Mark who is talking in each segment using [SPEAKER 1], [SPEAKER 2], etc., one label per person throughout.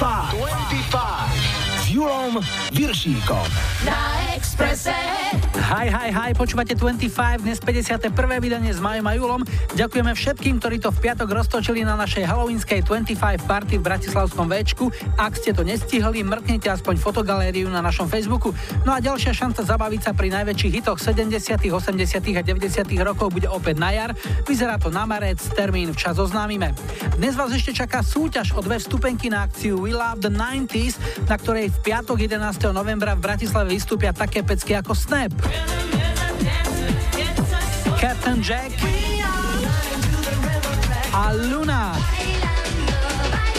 [SPEAKER 1] 25. 25. Pavlom Viršíkom.
[SPEAKER 2] Na Expresse.
[SPEAKER 3] Hi, hi, hi, počúvate 25, dnes 51. vydanie s Majom a Julom. Ďakujeme všetkým, ktorí to v piatok roztočili na našej halloweenskej 25 party v Bratislavskom Včku. Ak ste to nestihli, mrknite aspoň fotogalériu na našom Facebooku. No a ďalšia šanca zabaviť sa pri najväčších hitoch 70., 80. a 90. rokov bude opäť na jar. Vyzerá to na marec, termín včas oznámime. Dnes vás ešte čaká súťaž o dve vstupenky na akciu We Love the 90s, na ktorej v piatok 11. novembra v Bratislave vystúpia také pecky ako Snap. Captain Jack a Luna.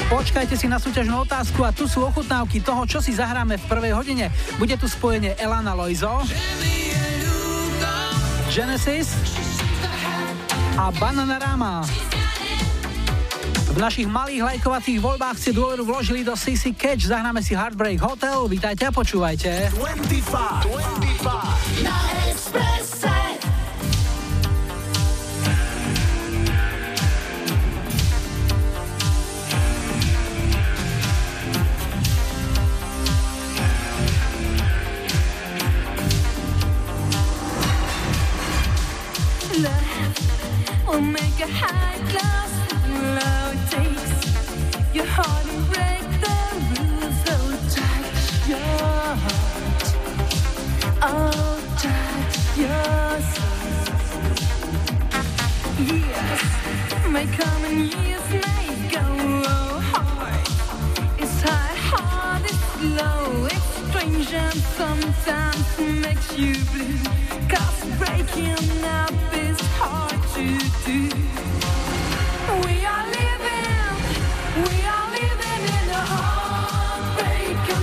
[SPEAKER 3] Počkajte si na súťažnú otázku a tu sú ochutnávky toho, čo si zahráme v prvej hodine. Bude tu spojenie Elana Loizo, Genesis a Bananarama. V našich malých lajkovacích voľbách ste dôveru vložili do CC Catch. Zahráme si Heartbreak Hotel. Vítajte a počúvajte.
[SPEAKER 1] 25, 25
[SPEAKER 2] Na Expresse.
[SPEAKER 4] A high you blue. Cause breaking up is hard to do.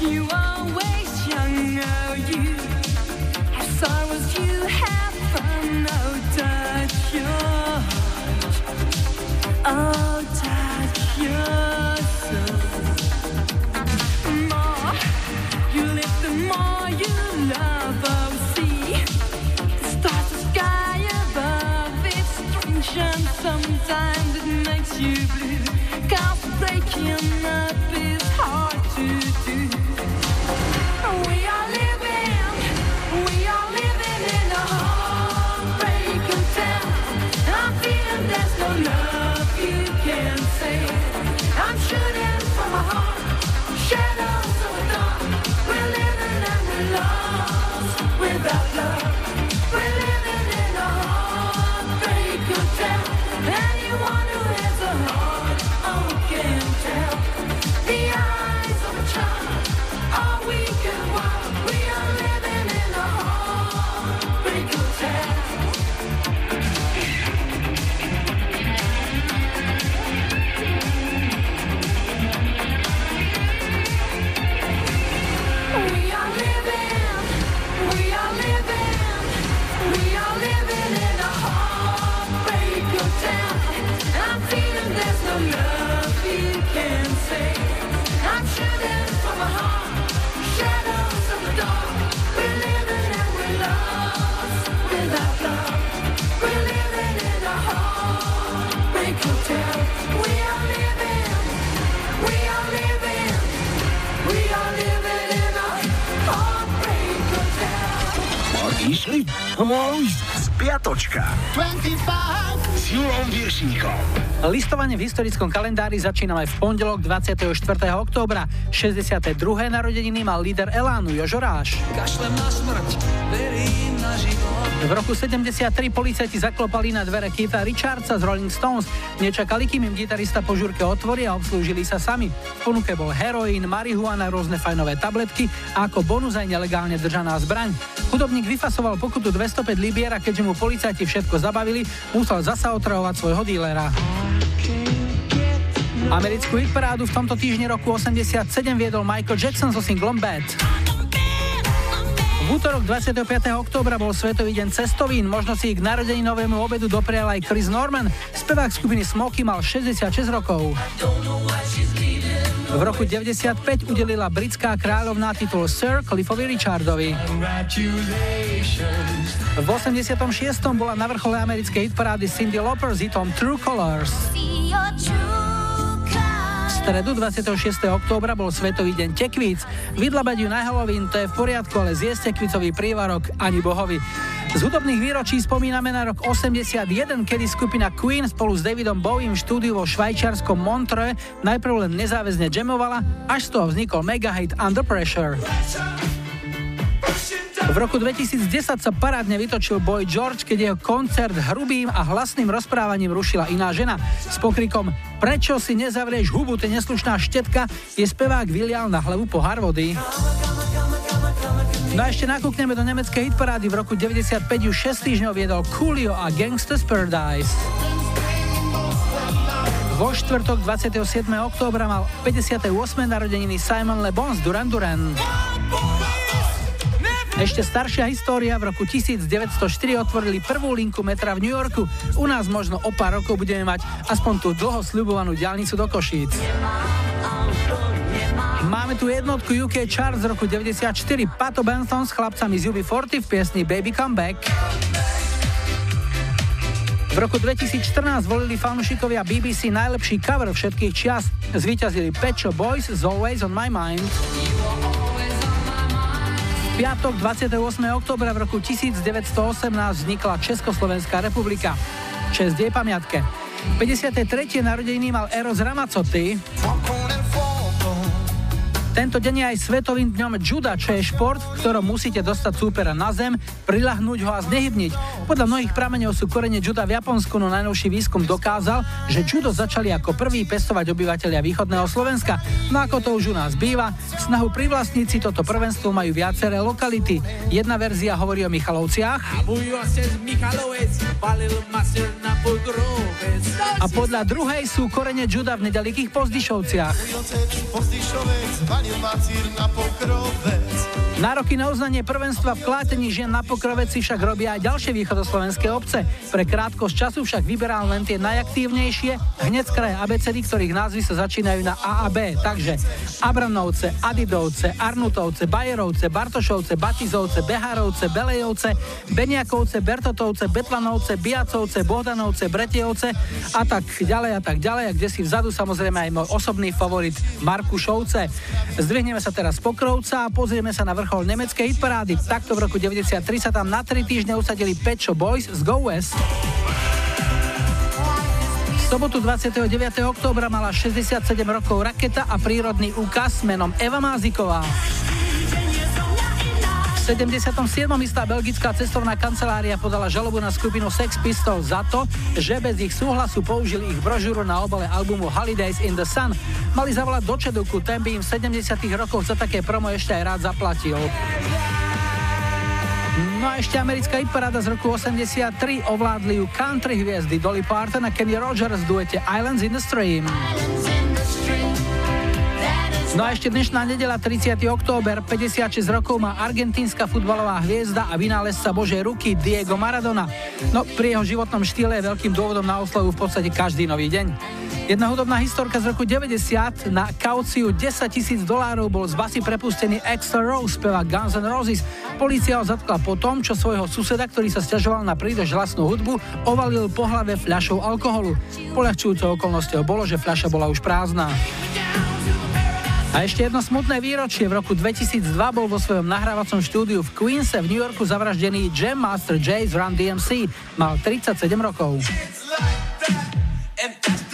[SPEAKER 4] you always in a heartbreak hotel. A
[SPEAKER 1] išli? No, Piatočka 25 s Julom Viršíkom.
[SPEAKER 3] Listovanie v historickom kalendári začíname v pondelok 24. októbra. 62. narodeniny mal líder Elánu Jožo Ráš.
[SPEAKER 5] Kašlem na smrť, verím na život.
[SPEAKER 3] V roku 73 policajti zaklopali na dvere Keitha Richardsa z Rolling Stones. Nečakali, kým im gitarista po žurke otvorí a obslúžili sa sami. V ponuke bol heroín, marihuana, rôzne fajnové tabletky a ako bonus aj nelegálne držaná zbraň. Hudobník vyfasoval pokutu 205 libier a keďže mu policajti všetko zabavili, musel zasa otravovať svojho dílera. Americkú hitparádu v tomto týždni roku 87 viedol Michael Jackson so singlom Bad. V útorok 25. októbra bol Svetový deň cestovín, možno si ich k novému obedu doprial aj Chris Norman. Spevák skupiny Smoky mal 66 rokov. V roku 95 udelila britská kráľovná titul Sir Cliffovi Richardovi. V 86. bola na vrchole americkej hitparády Cindy Lauper s hitom True Colors stredu 26. októbra bol Svetový deň tekvíc. Vydlabať ju na Halloween to je v poriadku, ale zjesť tekvicový prívarok ani bohovi. Z hudobných výročí spomíname na rok 81, kedy skupina Queen spolu s Davidom Bowiem štúdiu vo švajčiarskom Montreux najprv len nezáväzne jamovala, až z toho vznikol megahit Under Pressure. V roku 2010 sa parádne vytočil Boy George, keď jeho koncert hrubým a hlasným rozprávaním rušila iná žena. S pokrikom Prečo si nezavrieš hubu, ty neslušná štetka, je spevák vylial na hlavu pohár vody. No a ešte nakúkneme do nemeckej hitparády. V roku 95 už 6 týždňov viedol Coolio a Gangsta's Paradise. Vo štvrtok 27. októbra mal 58. narodeniny Simon Le Bon z Duran Duran. Ešte staršia história, v roku 1904 otvorili prvú linku metra v New Yorku. U nás možno o pár rokov budeme mať aspoň tú dlho sľubovanú diálnicu do Košíc. Máme tu jednotku UK Charts z roku 94. Pato Benson s chlapcami z UB40 v piesni Baby Come Back. V roku 2014 volili fanúšikovia BBC najlepší cover všetkých čias. Zvíťazili Pecho Boys z Always on My Mind piatok 28. oktobra v roku 1918 vznikla Československá republika. Čest jej pamiatke. 53. narodeniny mal Eros Ramazzotti. Tento deň je aj svetovým dňom juda, čo je šport, v ktorom musíte dostať súpera na zem, prilahnúť ho a znehybniť. Podľa mnohých prameňov sú korene juda v Japonsku, no najnovší výskum dokázal, že judo začali ako prvý pestovať obyvateľia východného Slovenska. No ako to už u nás býva, snahu privlastniť si toto prvenstvo majú viaceré lokality. Jedna verzia hovorí o Michalovciach a podľa druhej sú korene juda v nedalekých Pozdišovciach panie Macir na pokrowiec Nároky na uznanie prvenstva v klátení žien na pokrovec si však robia aj ďalšie východoslovenské obce. Pre krátkosť času však vyberal len tie najaktívnejšie, hneď z kraja abecedy, ktorých názvy sa začínajú na A a B. Takže Abranovce, Adidovce, Arnutovce, Bajerovce, Bartošovce, Batizovce, Beharovce, Belejovce, Beniakovce, Bertotovce, Betlanovce, Biacovce, Bohdanovce, Bretievce a tak ďalej a tak ďalej. A kde si vzadu samozrejme aj môj osobný favorit Markušovce. Zdvihneme sa teraz z Pokrovca a pozrieme sa na vrchol nemeckej hitparády. Takto v roku 93 sa tam na 3 týždne usadili Pecho Boys z Go West. V sobotu 29. októbra mala 67 rokov raketa a prírodný úkaz menom Eva Máziková. 77. istá belgická cestovná kancelária podala žalobu na skupinu Sex Pistols za to, že bez ich súhlasu použili ich brožúru na obale albumu Holidays in the Sun. Mali zavolať do Čeduku, ten by im v 70. rokoch za také promo ešte aj rád zaplatil. No a ešte americká hitparáda z roku 83 ovládli ju country hviezdy Dolly Parton a Kenny Rogers v duete Islands in the Stream. No a ešte dnešná nedela 30. október, 56 rokov má argentínska futbalová hviezda a vynálezca Božej ruky Diego Maradona. No pri jeho životnom štýle je veľkým dôvodom na oslavu v podstate každý nový deň. Jedna hudobná historka z roku 90 na kauciu 10 tisíc dolárov bol z basy prepustený Extra Rose, speva Guns N' Roses. Polícia ho zatkla po tom, čo svojho suseda, ktorý sa stiažoval na príliš hlasnú hudbu, ovalil po hlave fľašou alkoholu. Poľahčujúcou okolnosťou bolo, že fľaša bola už prázdna. A ešte jedno smutné výročie. V roku 2002 bol vo svojom nahrávacom štúdiu v Queense v New Yorku zavraždený Jam Master Jay z Run DMC. Mal 37 rokov.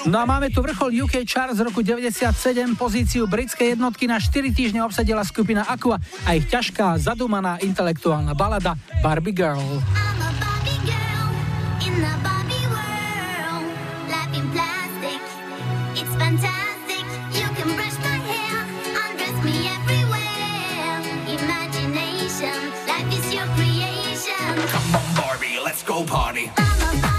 [SPEAKER 3] No a máme tu vrchol UK Charts z roku 97, pozíciu britskej jednotky na 4 týždne obsadila skupina Aqua a ich ťažká, zadúmaná intelektuálna balada Barbie Girl.
[SPEAKER 1] Go party.
[SPEAKER 6] Now I know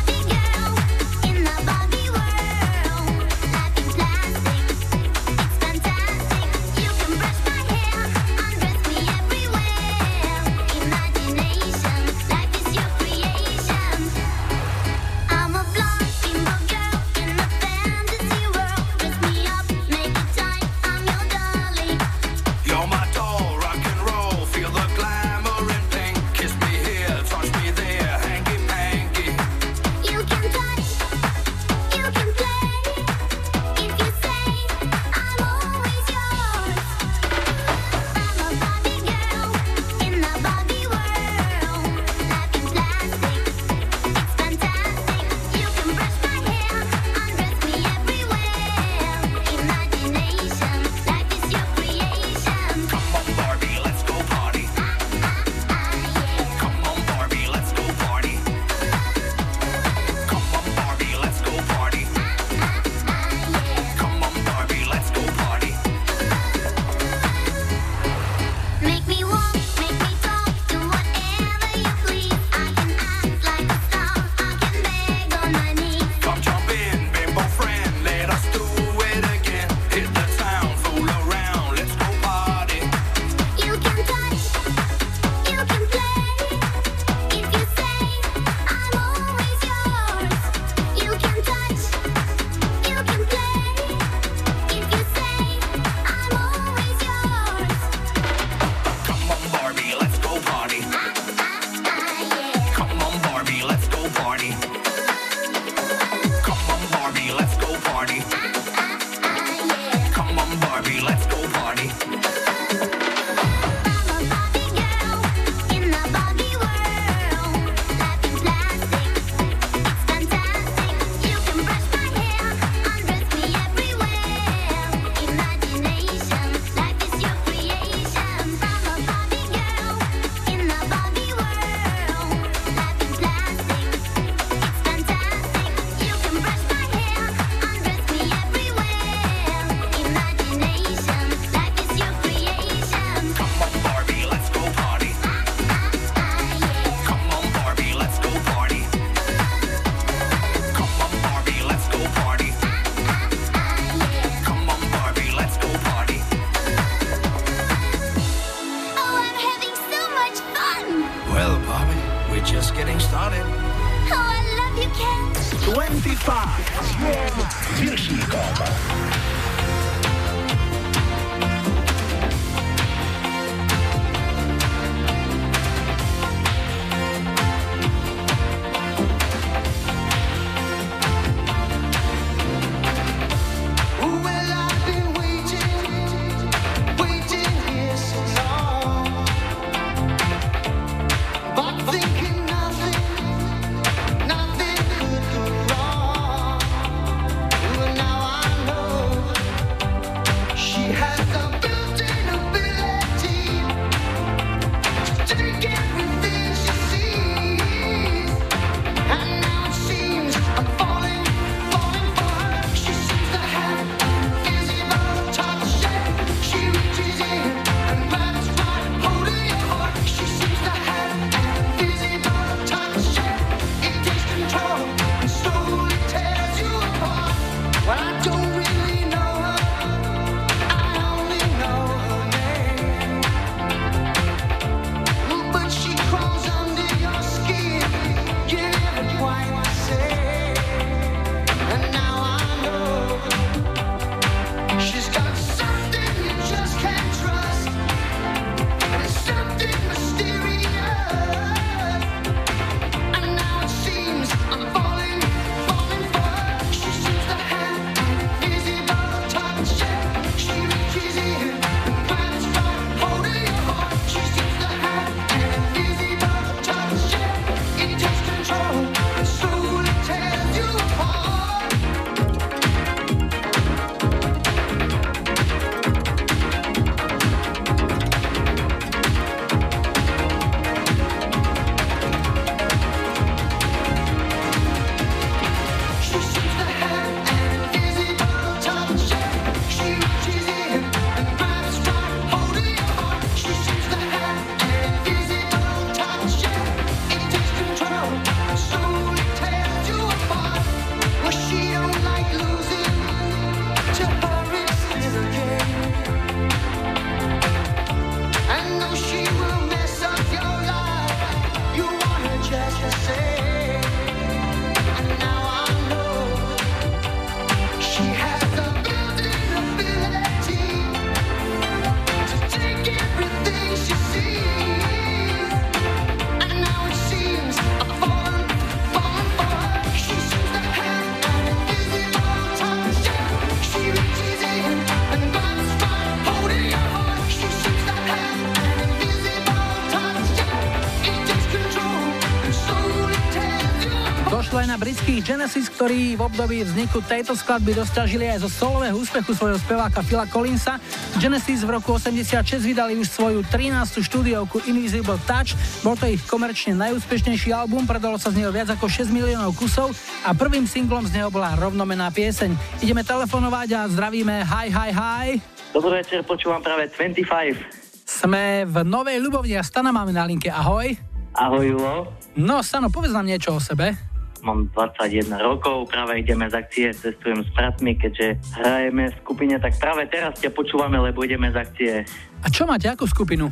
[SPEAKER 3] Genesis, ktorí v období vzniku tejto skladby dostažili aj zo solového úspechu svojho speváka Phila Collinsa. Genesis v roku 86 vydali už svoju 13. štúdiovku Invisible Touch. Bol to ich komerčne najúspešnejší album, predalo sa z neho viac ako 6 miliónov kusov a prvým singlom z neho bola rovnomená pieseň. Ideme telefonovať a zdravíme hi, hi, hi.
[SPEAKER 7] Dobrý večer, počúvam práve 25.
[SPEAKER 3] Sme v Novej Ľubovni a Stana máme na linke. Ahoj.
[SPEAKER 7] Ahoj, Julo.
[SPEAKER 3] No, Stano, povedz nám niečo o sebe.
[SPEAKER 7] Mám 21 rokov, práve ideme z akcie, cestujem s bratmi, keďže hrajeme v skupine, tak práve teraz ťa počúvame, lebo ideme z akcie.
[SPEAKER 3] A čo máte, akú skupinu?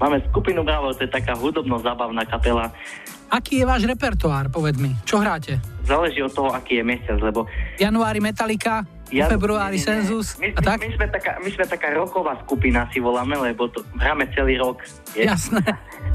[SPEAKER 7] Máme skupinu Bravo, to je taká hudobno-zabavná kapela.
[SPEAKER 3] Aký je váš repertoár, povedz mi? Čo hráte?
[SPEAKER 7] Záleží od toho, aký je mesiac, lebo...
[SPEAKER 3] Januári Metallica, ja, februári nie, Sensus
[SPEAKER 7] my,
[SPEAKER 3] a tak?
[SPEAKER 7] My, sme taká, my sme taká roková skupina, si voláme, lebo to hráme celý rok.
[SPEAKER 3] Je? Jasné.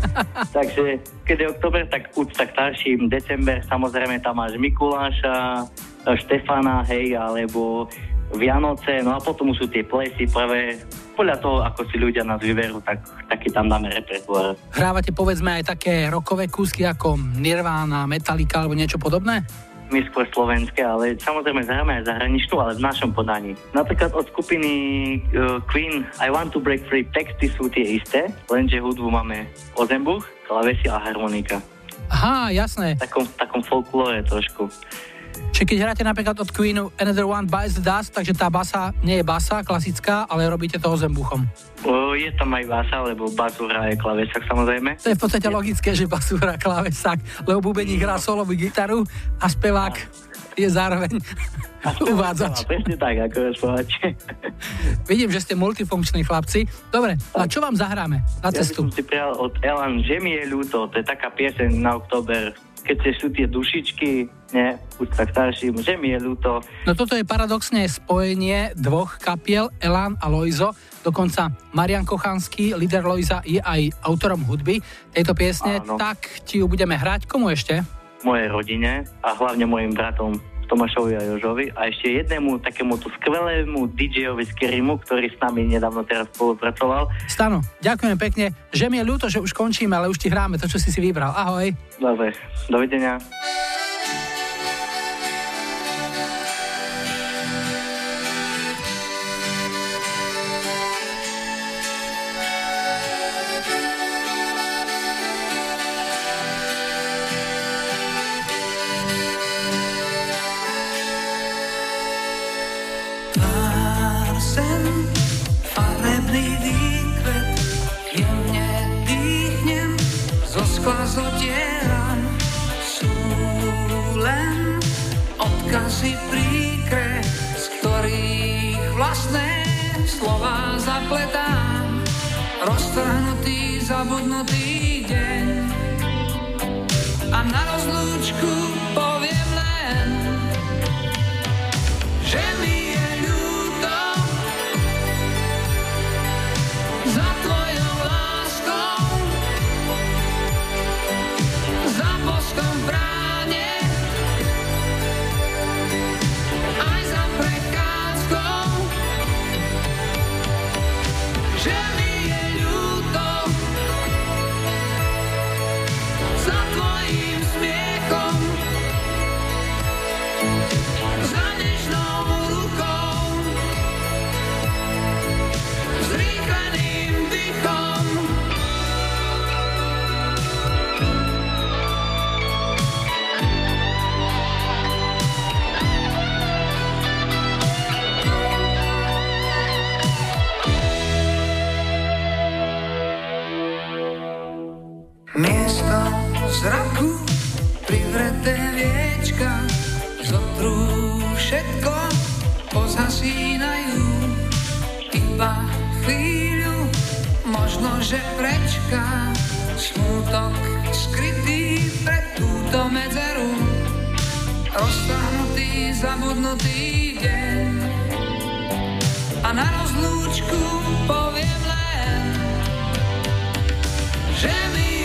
[SPEAKER 7] Takže keď je oktober, tak úcta k starším, december, samozrejme tam máš Mikuláša, Štefana, hej, alebo Vianoce, no a potom sú tie plesy prvé, podľa toho, ako si ľudia nás vyberú, tak taký tam dáme repertoár.
[SPEAKER 3] Hrávate povedzme aj také rokové kúsky ako Nirvana, Metallica alebo niečo podobné?
[SPEAKER 7] My skôr slovenské, ale samozrejme zahráme aj zahraničnú, ale v našom podaní. Napríklad od skupiny uh, Queen I Want to Break Free texty sú tie isté, lenže hudbu máme ozembuch, klavesi a harmonika.
[SPEAKER 3] Aha, jasné.
[SPEAKER 7] V takom, takom folklóre trošku.
[SPEAKER 3] Čiže keď hráte napríklad od Queenu Another One Bites the Dust, takže tá basa nie je basa klasická, ale robíte to ozembuchom.
[SPEAKER 7] O, je tam aj basa, lebo basu hraje klavesak samozrejme.
[SPEAKER 3] To je v podstate logické, že basu hrá klavesak, lebo bubeník hrá solovú gitaru a spevák a. je zároveň uvádzač.
[SPEAKER 7] Presne tak, ako rozprávate.
[SPEAKER 3] Vidím, že ste multifunkční chlapci. Dobre, a čo vám zahráme na cestu?
[SPEAKER 7] Ja som si prijal od Elan, že mi je ľúto, to je taká pieseň na október keď sú tie dušičky, nie, už tak starším, že mi je ľúto.
[SPEAKER 3] No toto je paradoxne spojenie dvoch kapiel, Elan a Loizo. Dokonca Marian Kochanský, líder Loiza, je aj autorom hudby tejto piesne. Áno. Tak ti ju budeme hrať. Komu ešte?
[SPEAKER 7] Mojej rodine a hlavne mojim bratom Tomášovi a Jožovi a ešte jednému takému tu skvelému DJ-ovi z Kerimu, ktorý s nami nedávno teraz spolupracoval.
[SPEAKER 3] Stano, ďakujem pekne, že mi je ľúto, že už končíme, ale už ti hráme to, čo si si vybral. Ahoj.
[SPEAKER 7] Dobre, dovidenia.
[SPEAKER 5] Slova zapletám. Roztrhnutý, zabudnutý deň a na rozlúčku poviem že prečká smutok skrytý pre túto medzeru. Roztahnutý, zabudnutý deň a na rozlúčku poviem len, že mi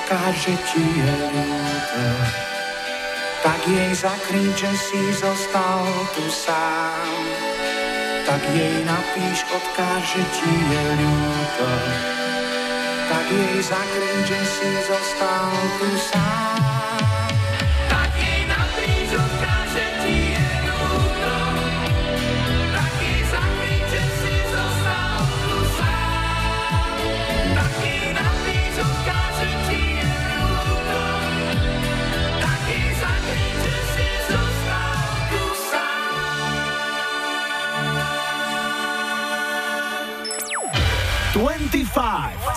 [SPEAKER 8] odkáž, že ti je ľúto. Tak jej zakryť, že si zostal tu sám. Tak jej napíš, odkáž, že ti je ľúto. Tak jej zakryť, že si zostal tu sám.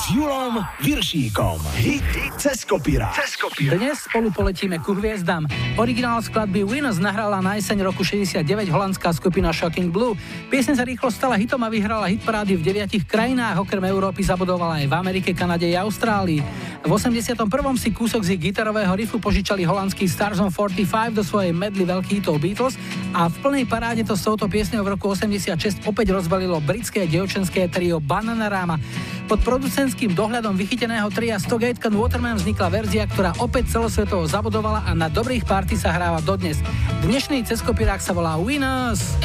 [SPEAKER 1] S Julom Viršíkom. Hit cez kopírák.
[SPEAKER 3] Dnes spolu poletíme ku hviezdam. Originál skladby Winners nahrala na jeseň roku 69 holandská skupina Shocking Blue. Piesň sa rýchlo stala hitom a vyhrala hitparády v deviatich krajinách, okrem Európy zabudovala aj v Amerike, Kanade a Austrálii. V 81. si kúsok z gitarového riffu požičali holandský Stars on 45 do svojej medly veľkých hitov Beatles a v plnej paráde to s touto piesňou v roku 86 opäť rozbalilo britské dievčenské trio Bananarama. Pod producentským dohľadom vychyteného tria Stogate and Waterman vznikla verzia, ktorá opäť celosvetovo zabudovala a na dobrých party sa hráva dodnes. Dnešný ceskopirák sa volá Winners.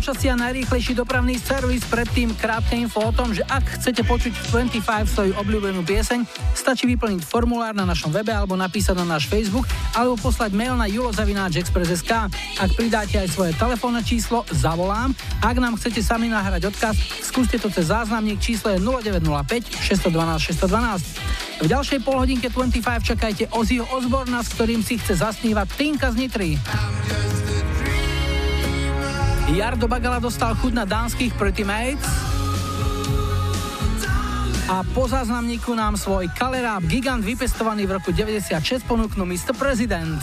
[SPEAKER 3] Počasia najrýchlejší dopravný servis, predtým krátke info o tom, že ak chcete počuť 25 svoju obľúbenú pieseň, stačí vyplniť formulár na našom webe alebo napísať na náš Facebook alebo poslať mail na julozavináčexpress.sk. Ak pridáte aj svoje telefónne číslo, zavolám. Ak nám chcete sami nahrať odkaz, skúste to cez záznamník číslo je 0905 612 612. V ďalšej polhodinke 25 čakajte Ozzyho Osborna, s ktorým si chce zasnívať Tinka z Nitry. Jardo Bagala dostal chuť na dánskych Pretty Mates. A po záznamníku nám svoj kaleráb gigant vypestovaný v roku 96 ponúknú Mr. President.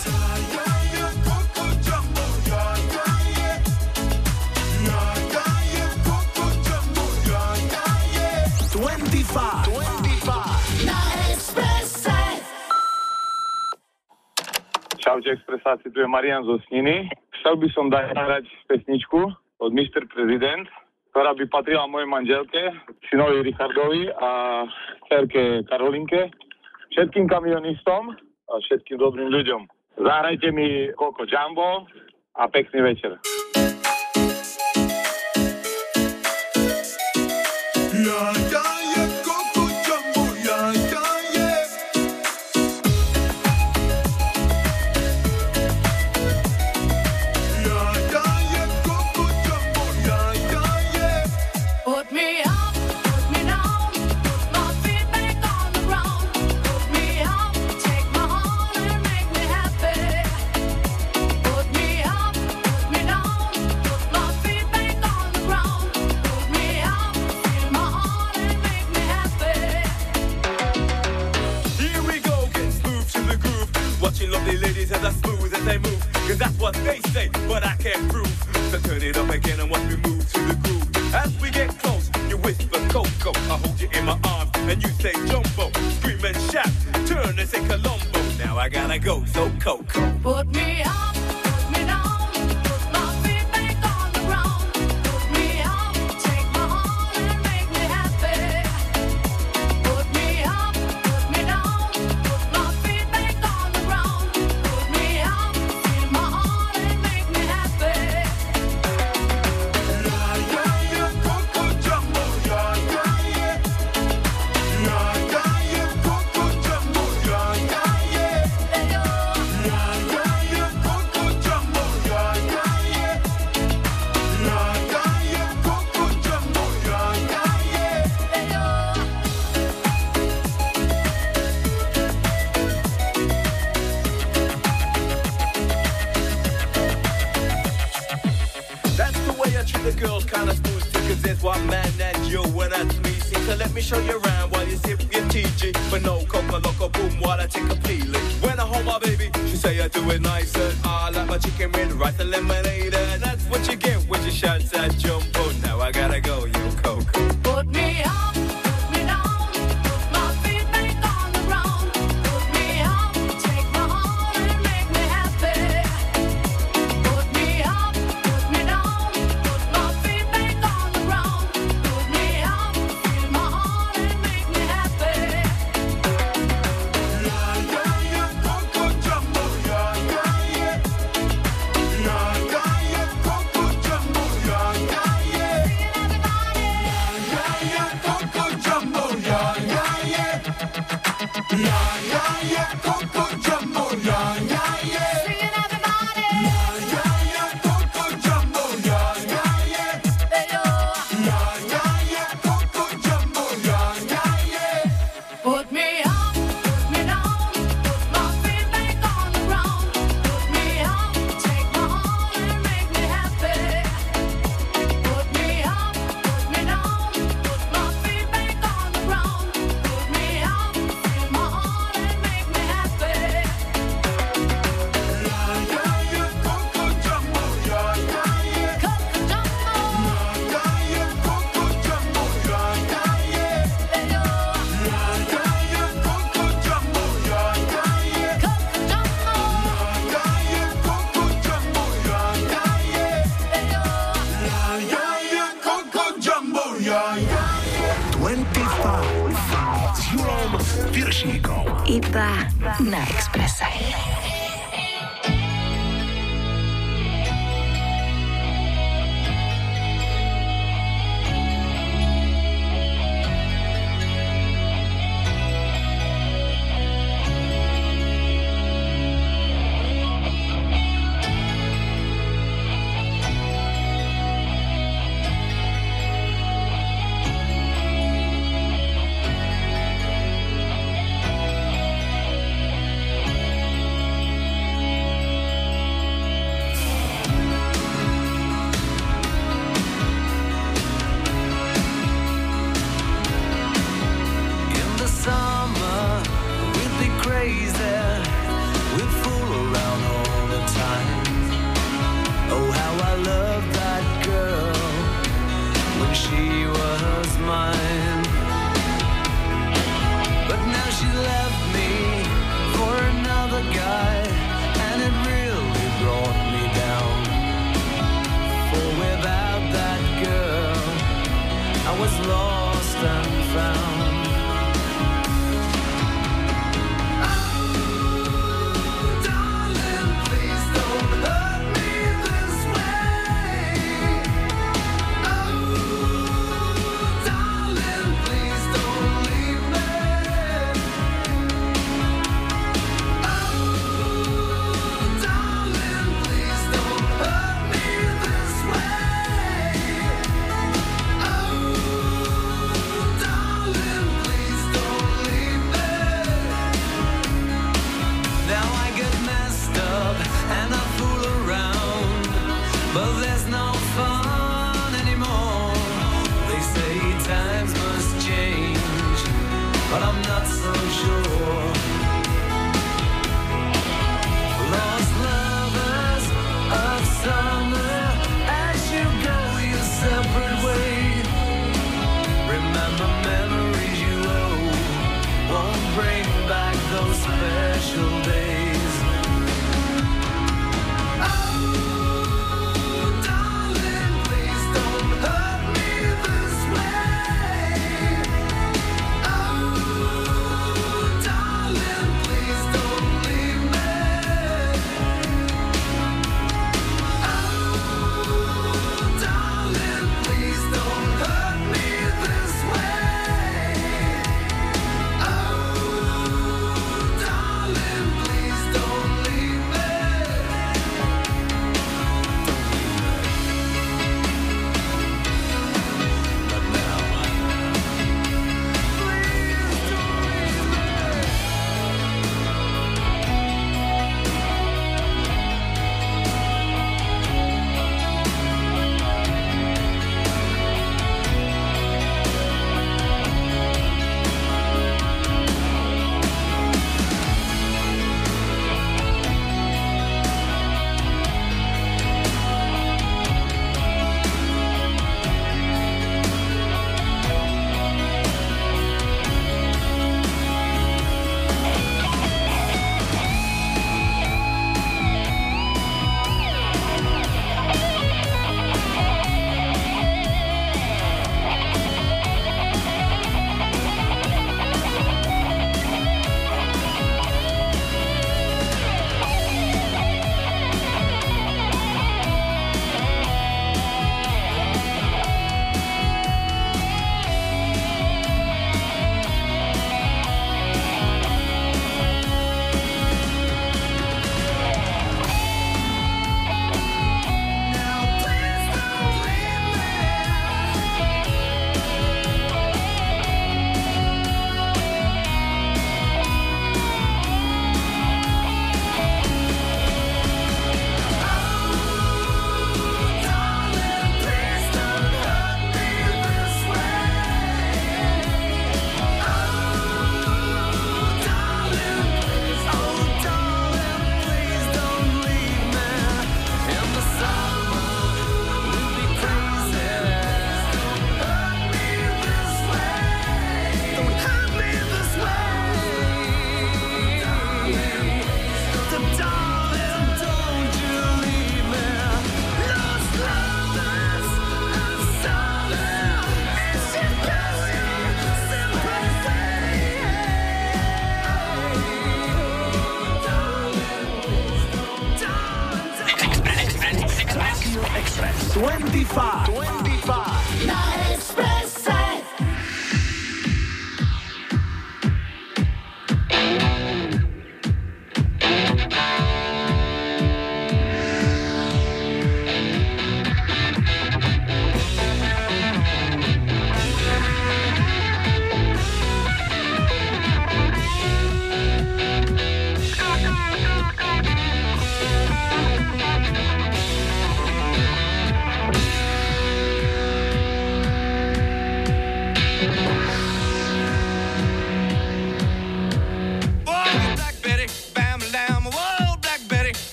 [SPEAKER 9] Čaute expresáci, tu je Marian zo Sniny. Chcel by som dať pesničku od Mr. president ktorá by patrila mojej manželke, synovi Richardovi a cerke Karolinke, všetkým kamionistom a všetkým dobrým ľuďom. Zahrajte mi Coco Jumbo a pekný večer.
[SPEAKER 10] Yeah,
[SPEAKER 3] yeah.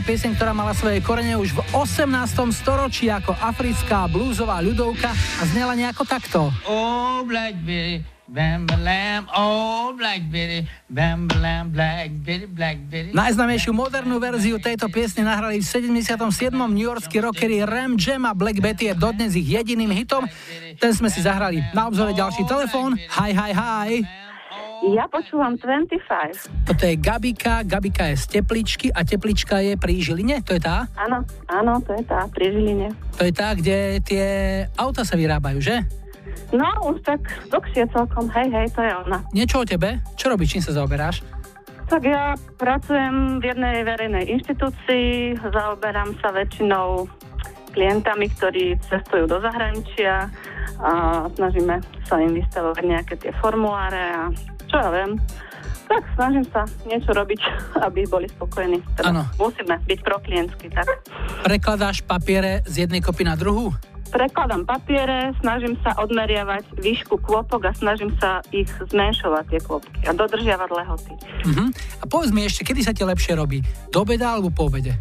[SPEAKER 3] Bola pieseň, ktorá mala svoje korene už v 18. storočí ako africká blúzová ľudovka a znela nejako takto.
[SPEAKER 11] Oh, Black Betty, bam lamb, oh, Black Betty, bam lamb, Black Betty, Black Betty.
[SPEAKER 3] Najznamejšiu modernú verziu tejto piesne nahrali v 77. New Yorkskí rockery Ram Jam a Black Betty je dodnes ich jediným hitom. Ten sme si zahrali. Na obzore ďalší telefón. Hi, hi, hi.
[SPEAKER 12] Ja počúvam 25.
[SPEAKER 3] Toto je Gabika, Gabika je z Tepličky a Teplička je pri Žiline, to je tá?
[SPEAKER 12] Áno, áno, to je tá, pri Žiline.
[SPEAKER 3] To je tá, kde tie auta sa vyrábajú, že?
[SPEAKER 12] No, už tak dlhšie celkom, hej, hej, to je ona.
[SPEAKER 3] Niečo o tebe? Čo robíš, čím sa zaoberáš?
[SPEAKER 12] Tak ja pracujem v jednej verejnej inštitúcii, zaoberám sa väčšinou klientami, ktorí cestujú do zahraničia a snažíme sa im vystavovať nejaké tie formuláre a čo ja viem. Tak snažím sa niečo robiť, aby boli spokojní. Teda musíme byť proklientsky, tak.
[SPEAKER 3] Prekladáš papiere z jednej kopy na druhú?
[SPEAKER 12] Prekladám papiere, snažím sa odmeriavať výšku kôpok a snažím sa ich zmenšovať tie kôpky a dodržiavať lehoty.
[SPEAKER 3] Mhm. A povedz mi ešte, kedy sa ti lepšie robí? Do obeda alebo po obede?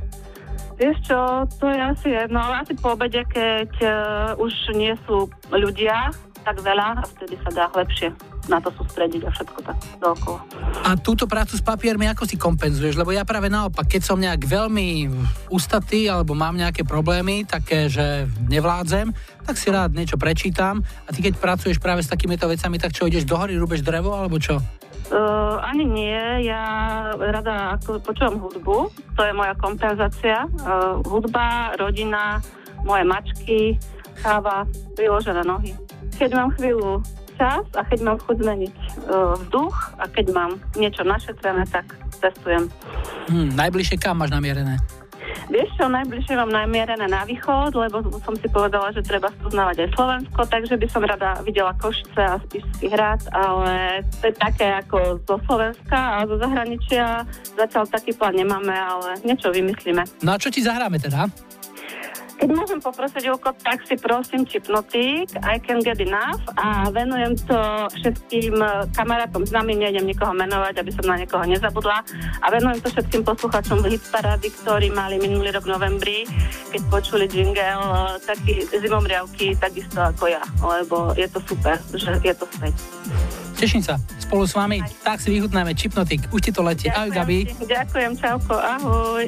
[SPEAKER 12] Vieš čo, to je asi jedno, ale asi po obede, keď uh, už nie sú ľudia tak veľa a vtedy sa dá lepšie na to sústrediť a všetko tak dookola.
[SPEAKER 3] A túto prácu s papiermi ako si kompenzuješ? Lebo ja práve naopak, keď som nejak veľmi ustatý alebo mám nejaké problémy, také, že nevládzem, tak si rád niečo prečítam. A ty keď pracuješ práve s takýmito vecami, tak čo, ideš do hory, rúbeš drevo alebo čo?
[SPEAKER 12] Uh, ani nie, ja rada ako počúvam hudbu, to je moja kompenzácia. Uh, hudba, rodina, moje mačky, káva, vyložené nohy. Keď mám chvíľu čas a keď mám chuť zmeniť uh, vzduch a keď mám niečo našetrené, tak cestujem.
[SPEAKER 3] Hm, najbližšie kam máš namierené?
[SPEAKER 12] Vieš čo, najbližšie mám namierené na východ, lebo som si povedala, že treba spoznávať aj Slovensko, takže by som rada videla Košice a Spišský hrad, ale to je také ako zo Slovenska a zo zahraničia zatiaľ taký plán nemáme, ale niečo vymyslíme.
[SPEAKER 3] No a čo ti zahráme teda?
[SPEAKER 12] Keď môžem poprosiť Julko, tak si prosím Chipnotik, I can get enough a venujem to všetkým eh, kamarátom s nami, nejdem nikoho menovať, aby som na niekoho nezabudla a venujem to všetkým poslucháčom hitparády, ktorí mali minulý rok v novembri, keď počuli jingle, eh, taký zimomriavky, takisto ako ja, lebo je to super, že je to späť.
[SPEAKER 3] Teším sa spolu s vami. Tak si vychutnáme Chipnotik. Už ti to letí. Ahoj, Gabi.
[SPEAKER 12] Ďakujem, čauko, ahoj.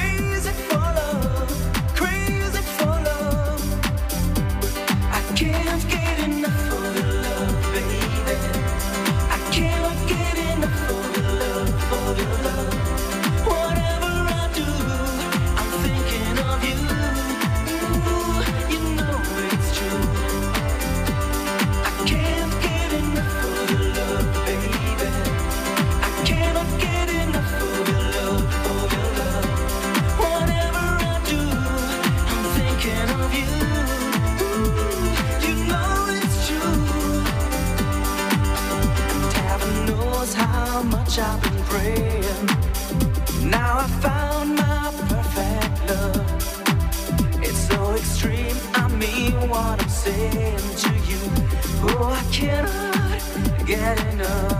[SPEAKER 5] much I've been praying. Now I found my perfect love.
[SPEAKER 13] It's so extreme, I mean what I'm saying to you. Oh, I cannot get enough.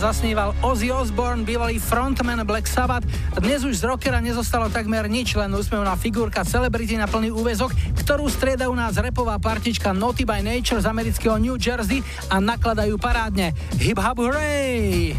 [SPEAKER 14] zasníval Ozzy Osbourne, bývalý frontman Black Sabbath. Dnes už z rockera nezostalo takmer nič, len úsmevná figurka celebrity na plný úvezok, ktorú strieda u nás repová partička Naughty by Nature z amerického New Jersey a nakladajú parádne. Hip hop hooray!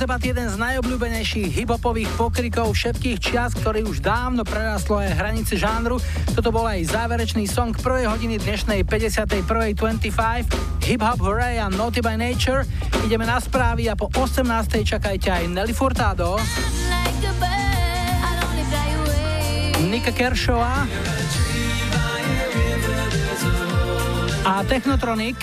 [SPEAKER 14] debat jeden z najobľúbenejších hiphopových pokrikov všetkých čias, ktorý už dávno prerastlo aj hranice žánru. Toto bol aj záverečný song prvej hodiny dnešnej 51.25 Hip Hop Hooray a Naughty by Nature. Ideme na správy a po 18. čakajte aj Nelly Furtado. Nika Kershova a Technotronic.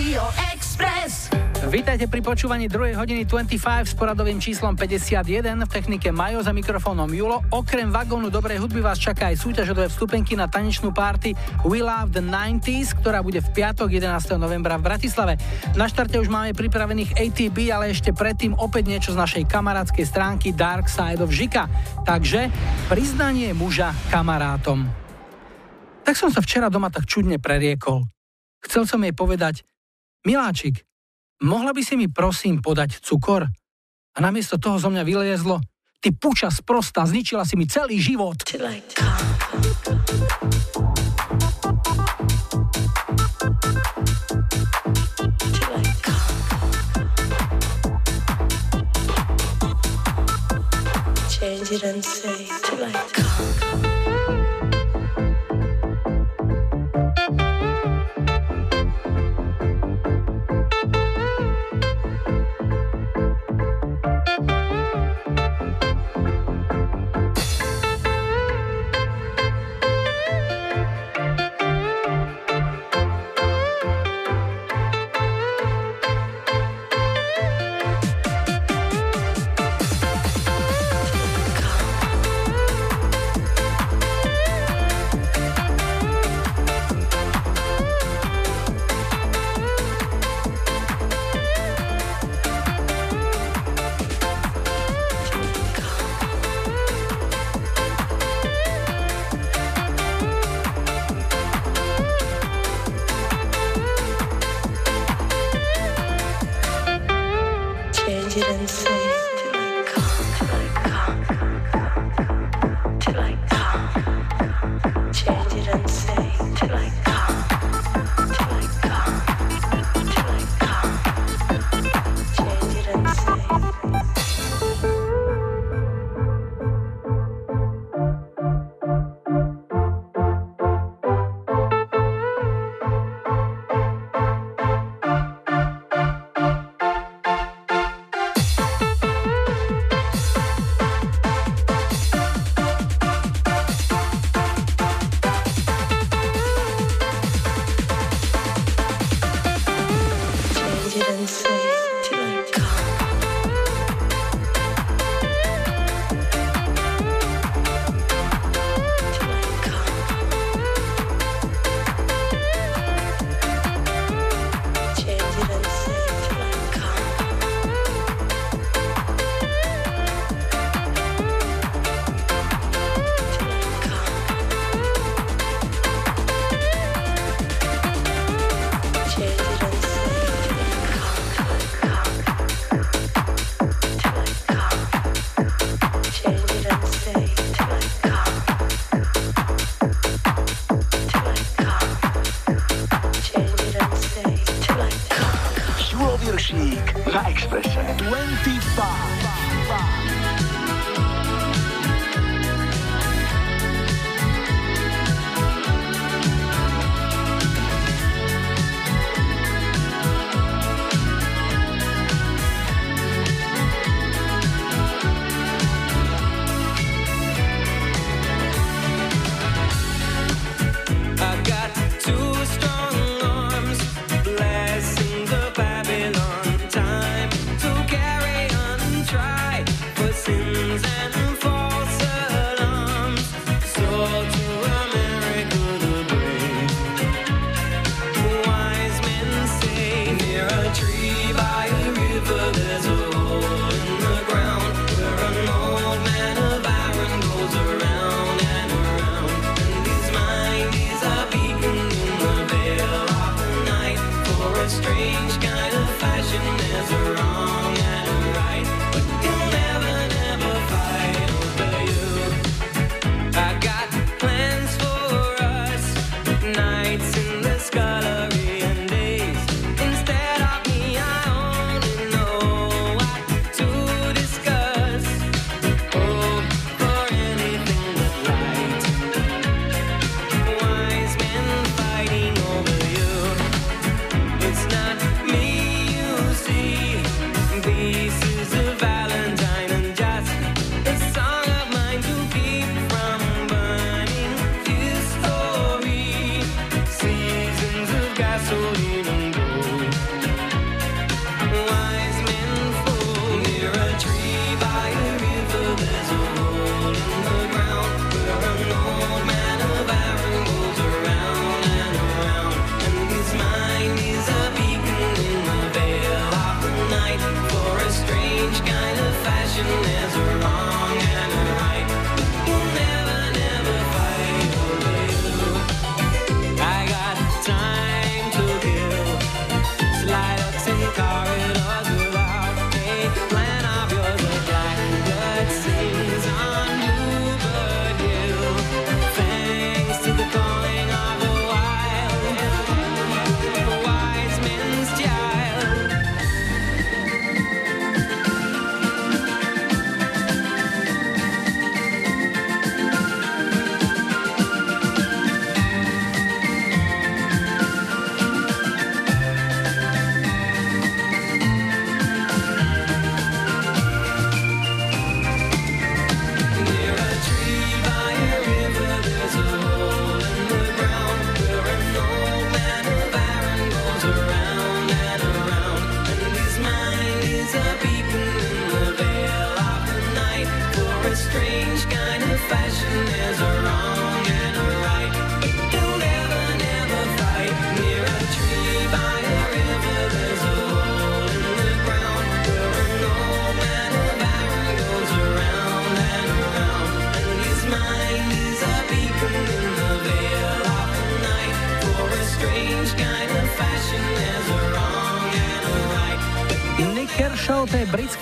[SPEAKER 2] Rádio Express.
[SPEAKER 14] Vítajte pri počúvaní 2. hodiny 25 s poradovým číslom 51 v technike Majo za mikrofónom Julo. Okrem vagónu dobrej hudby vás čaká aj súťaž o dve vstupenky na tanečnú party We Love the 90s, ktorá bude v piatok 11. novembra v Bratislave. Na štarte už máme pripravených ATB, ale ešte predtým opäť niečo z našej kamarádskej stránky Dark Side of Žika. Takže priznanie muža kamarátom. Tak som sa včera doma tak čudne preriekol. Chcel som jej povedať, Miláčik, mohla by si mi prosím podať cukor?
[SPEAKER 3] A namiesto toho zo mňa vyliezlo, ty puča sprosta, zničila si mi celý život.
[SPEAKER 15] Change it and say till I come.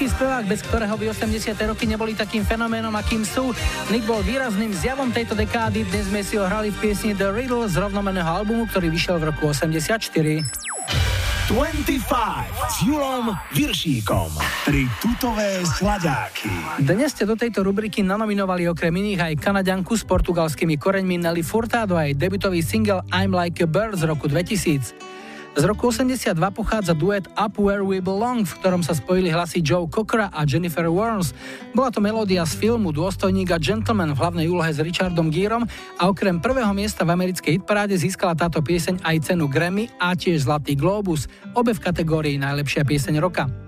[SPEAKER 3] Britský spevák, bez ktorého by 80. roky neboli takým fenoménom, akým sú. Nick bol výrazným zjavom tejto dekády, dnes sme si ho hrali v piesni The Riddle z rovnomeného albumu, ktorý vyšiel v roku 84.
[SPEAKER 1] 25 s Julom Viršíkom. Tri tutové sladáky.
[SPEAKER 3] Dnes ste do tejto rubriky nanominovali okrem iných aj Kanaďanku s portugalskými koreňmi Nelly Furtado a jej debutový single I'm Like a Bird z roku 2000. Z roku 82 pochádza duet Up Where We Belong, v ktorom sa spojili hlasy Joe Cockera a Jennifer Warnes. Bola to melódia z filmu Dôstojník a Gentleman v hlavnej úlohe s Richardom Gearom a okrem prvého miesta v americkej hitparáde získala táto pieseň aj cenu Grammy a tiež Zlatý Globus, obe v kategórii Najlepšia pieseň roka.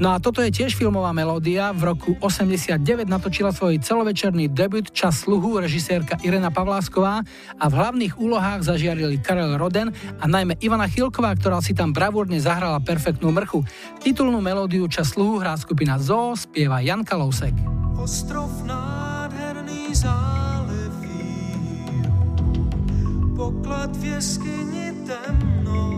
[SPEAKER 3] No a toto je tiež filmová melódia. V roku 89 natočila svoj celovečerný debut Čas sluhu režisérka Irena Pavlásková a v hlavných úlohách zažiarili Karel Roden a najmä Ivana Chilková, ktorá si tam bravúrne zahrala perfektnú mrchu. Titulnú melódiu Čas sluhu hrá skupina Zoo, spieva Jan Kalousek.
[SPEAKER 16] Ostrov nádherný zálev víru, poklad v jeskyni temnot.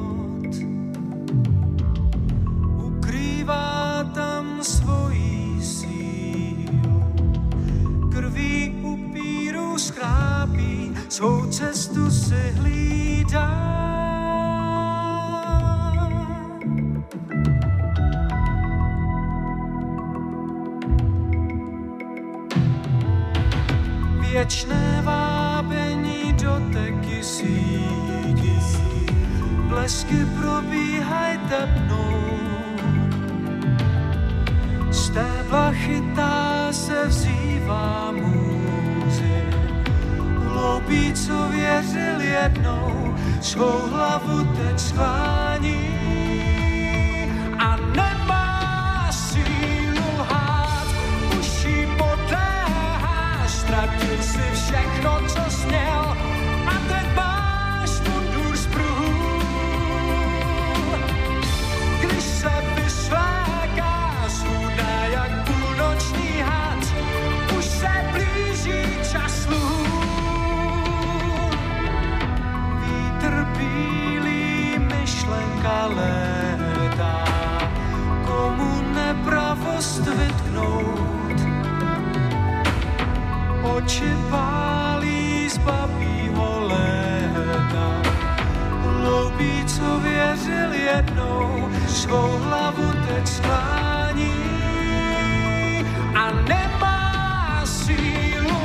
[SPEAKER 16] Ukrývá tam svojí sílu, krví upíru schrápí, svou cestu si hlídá. Věčné vábení doteky sídí, blesky probíhaj tepnou. Stébla chytá se vzývá můzy, hloupý, co věřil jednou, svou hlavu teď schlání nepravost vytknout. Oči pálí z babího léta, hloupý, co věřil jednou, svou hlavu teď sklání. A nemá sílu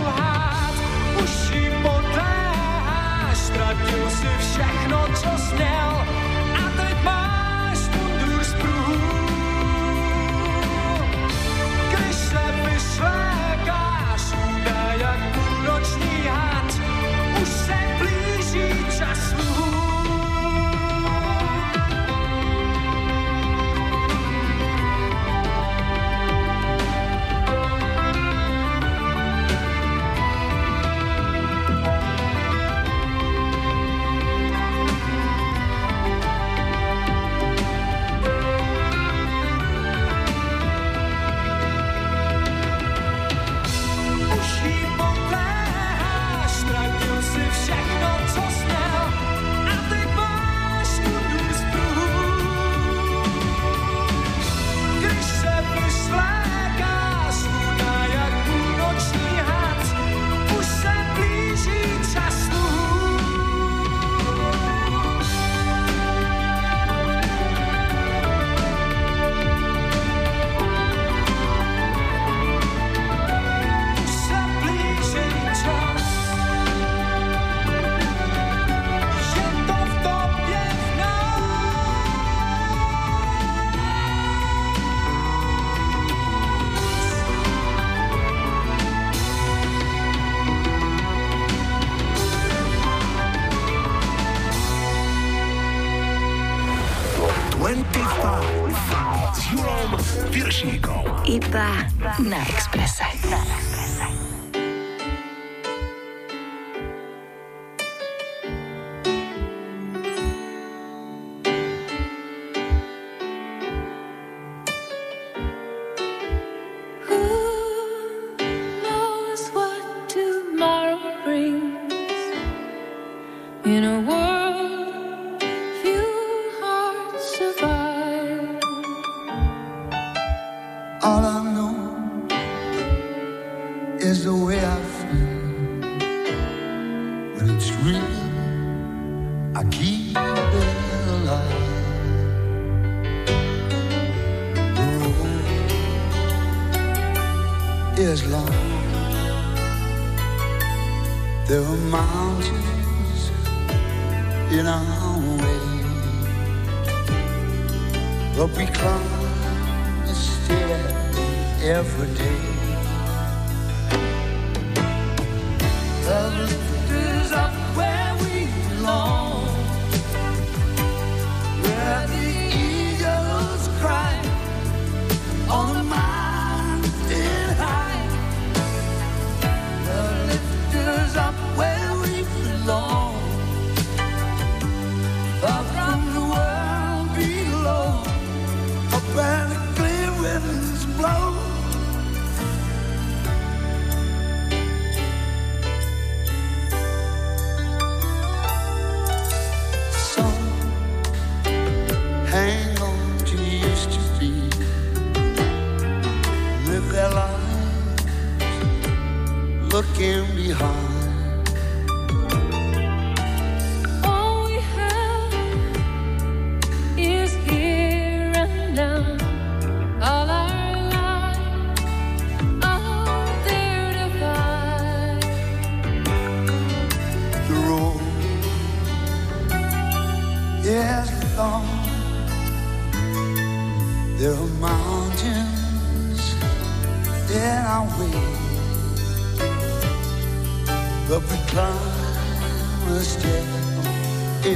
[SPEAKER 16] už jí podléháš, ztratil si všechno, co směl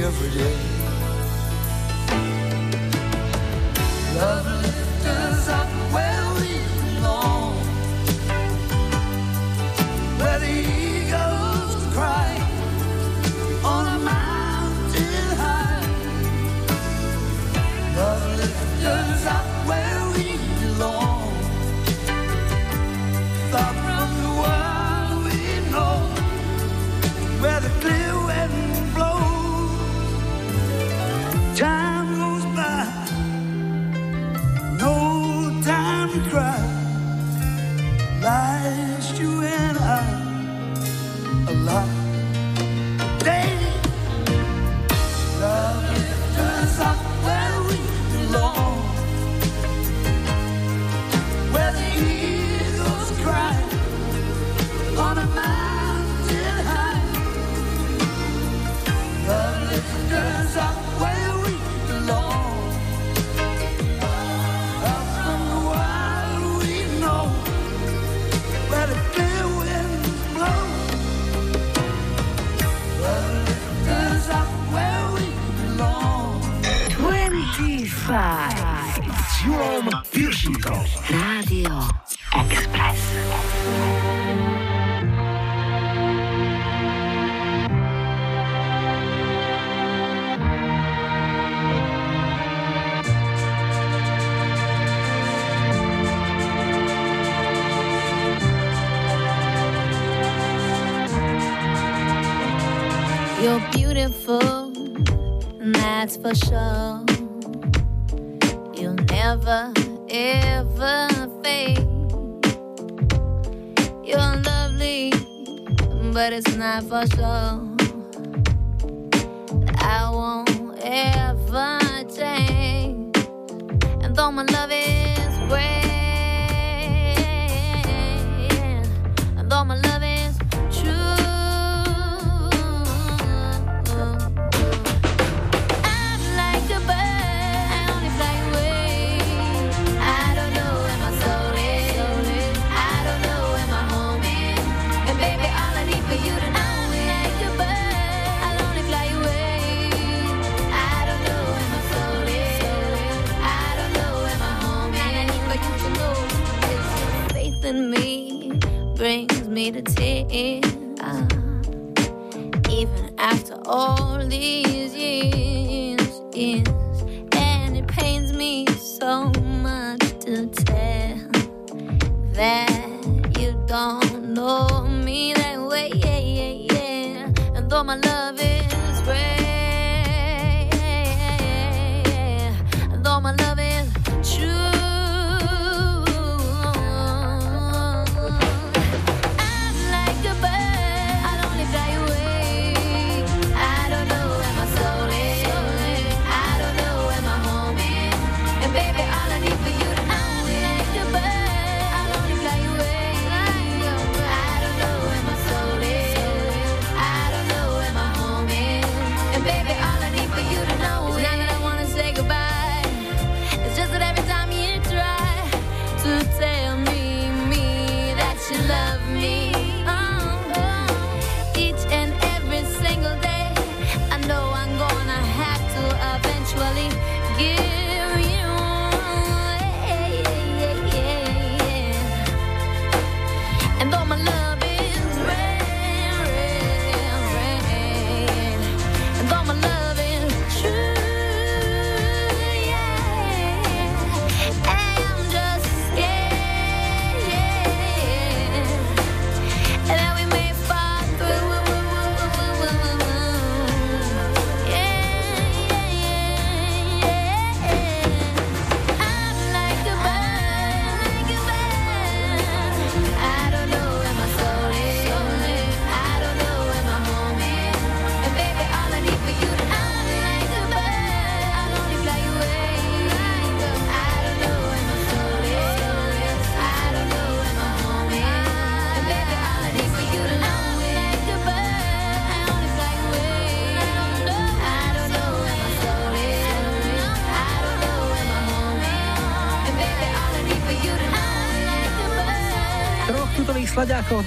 [SPEAKER 17] every day.
[SPEAKER 10] Lovely
[SPEAKER 18] You're beautiful, and that's for sure.
[SPEAKER 3] pasó.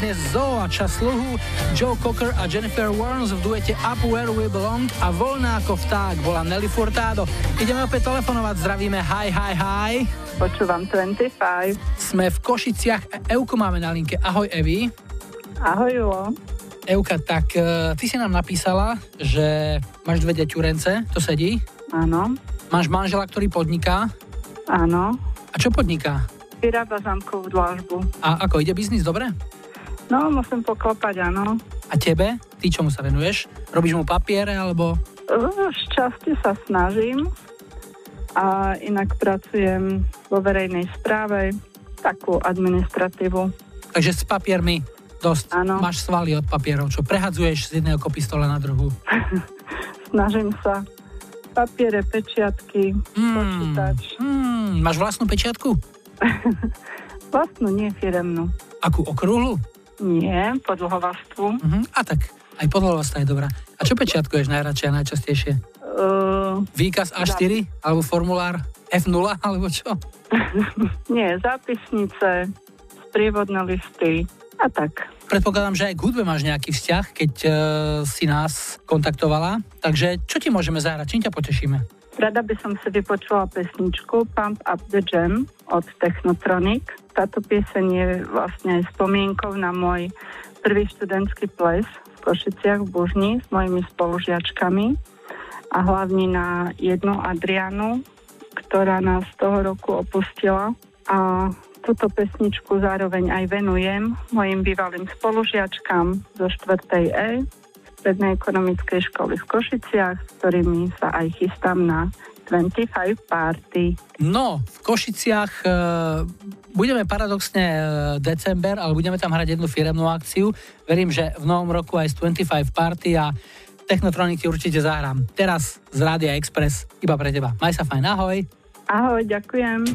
[SPEAKER 3] Dnes Zoo a čas sluhu, Joe Cocker a Jennifer Warnes v duete Up Where We Belong a voľná ako vták bola Nelly Furtado. Ideme opäť telefonovať, zdravíme hi, hi, hi.
[SPEAKER 19] Počúvam 25.
[SPEAKER 3] Sme v Košiciach a Euku máme na linke. Ahoj Evi.
[SPEAKER 19] Ahoj Julo.
[SPEAKER 3] Euka, tak uh, ty si nám napísala, že máš dve deťurence, to sedí?
[SPEAKER 19] Áno.
[SPEAKER 3] Máš manžela, ktorý podniká?
[SPEAKER 19] Áno.
[SPEAKER 3] A čo podniká?
[SPEAKER 19] Vyrába zámkovú dlážbu.
[SPEAKER 3] A ako, ide biznis dobre?
[SPEAKER 19] No, musím poklopať, áno.
[SPEAKER 3] A tebe? Ty čomu sa venuješ? Robíš mu papiere, alebo...
[SPEAKER 19] Z časti sa snažím a inak pracujem vo verejnej správe, takú administratívu.
[SPEAKER 3] Takže s papiermi dosť.
[SPEAKER 19] Áno.
[SPEAKER 3] Máš svaly od papierov, čo prehadzuješ z jedného kopistole na druhú.
[SPEAKER 19] Snažím sa. Papiere, pečiatky, počítač.
[SPEAKER 3] Hmm, máš vlastnú pečiatku?
[SPEAKER 19] Vlastnú, nie firemnú.
[SPEAKER 3] Akú okrúhlu?
[SPEAKER 19] Nie, podlhovastvu.
[SPEAKER 3] Uh-huh. A tak, aj podľa je dobrá. A čo pečiatkuješ najradšej a najčastejšie?
[SPEAKER 19] Uh,
[SPEAKER 3] Výkaz A4? Alebo formulár F0? Alebo čo?
[SPEAKER 19] nie, zápisnice, sprievodné listy a tak.
[SPEAKER 3] Predpokladám, že aj k hudbe máš nejaký vzťah, keď uh, si nás kontaktovala. Takže čo ti môžeme zahrať? Čím ťa potešíme?
[SPEAKER 19] Rada by som si vypočula pesničku Pump Up the Jam od Technotronic. Táto pieseň je vlastne spomienkou na môj prvý študentský ples v Košiciach v Bužni s mojimi spolužiačkami a hlavne na jednu Adrianu, ktorá nás toho roku opustila. A túto pesničku zároveň aj venujem mojim bývalým spolužiačkám zo 4. E strednej ekonomickej školy v Košiciach, s ktorými sa aj chystám na 25 party.
[SPEAKER 3] No, v Košiciach e, budeme paradoxne e, december, ale budeme tam hrať jednu firemnú akciu. Verím, že v novom roku aj z 25 party a Technotronic ti určite zahrám. Teraz z Rádia Express iba pre teba. Maj sa fajn, ahoj.
[SPEAKER 19] Ahoj, ďakujem.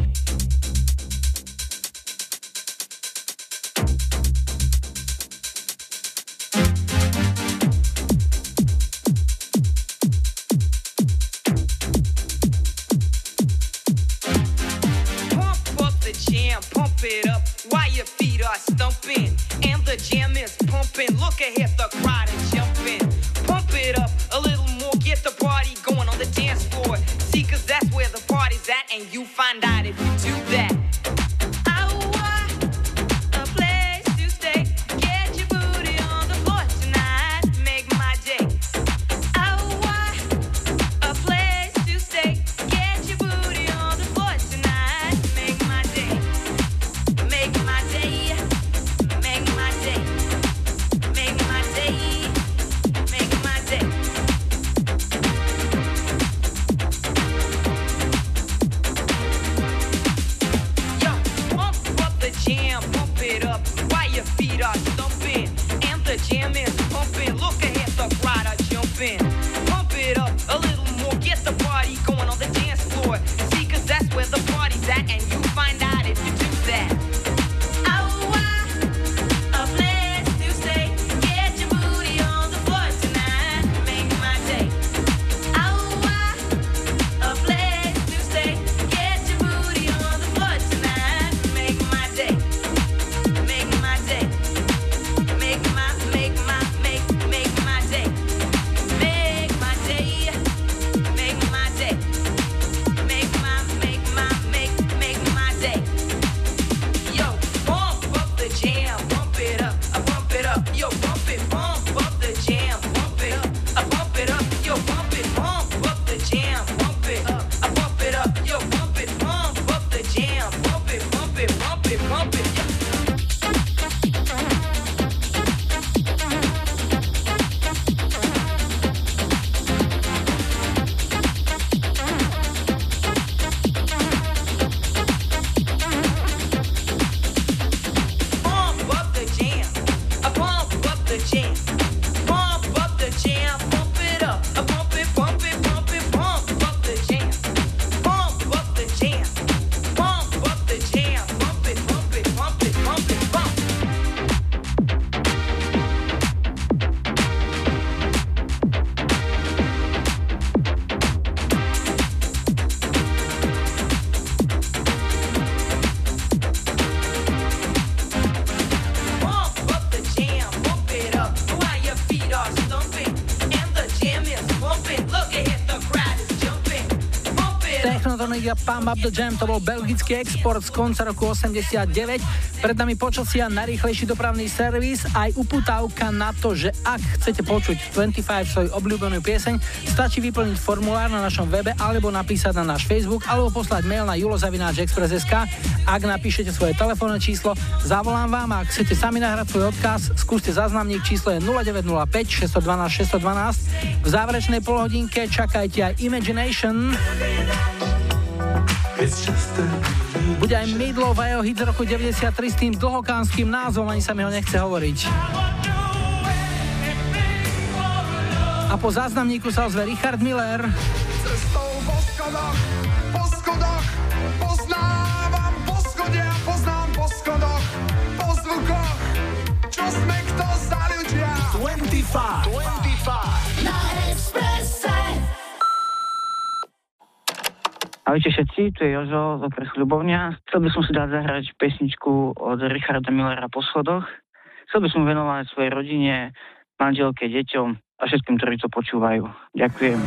[SPEAKER 20] A Pump Up the Jam to
[SPEAKER 3] bol belgický export z konca roku 89. Pred nami počasia najrýchlejší dopravný servis aj uputávka na to, že ak chcete počuť 25 svoju obľúbenú pieseň, stačí vyplniť formulár na našom webe alebo napísať na náš Facebook alebo poslať mail na julozavináčexpress.sk. Ak napíšete svoje telefónne číslo, zavolám vám a ak chcete sami nahrať svoj odkaz, skúste záznamník číslo je 0905 612 612. V záverečnej polhodinke čakajte aj Imagination. Bude aj Midlov a jeho hit z roku 93 s tým dlhokánským názvom, ani sa mi ho nechce hovoriť. A po záznamníku sa ozve Richard Miller.
[SPEAKER 21] Cestou po skodách, poznám po skodoch,
[SPEAKER 1] 25, 25.
[SPEAKER 22] Ahojte všetci, tu je Jožo z okresu Ľubovňa. Chcel by som si dať zahrať pesničku od Richarda Millera po schodoch. Chcel by som venovať svojej rodine, manželke, deťom a všetkým, ktorí to počúvajú. Ďakujem.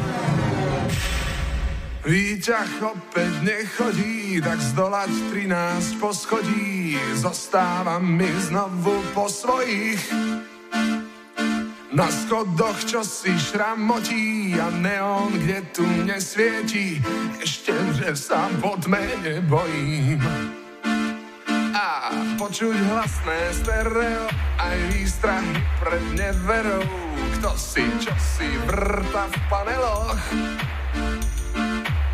[SPEAKER 21] Výťah opäť nechodí, tak zdolať 13 poschodí. Zostávam mi znovu po svojich. Na schodoch čo si šramotí a neon, kde tu nesvieti. Ešte, že sa po tme nebojím. A počuť hlasné stereo, aj výstrahy pred neverou. Kto si, čo si vrta v paneloch.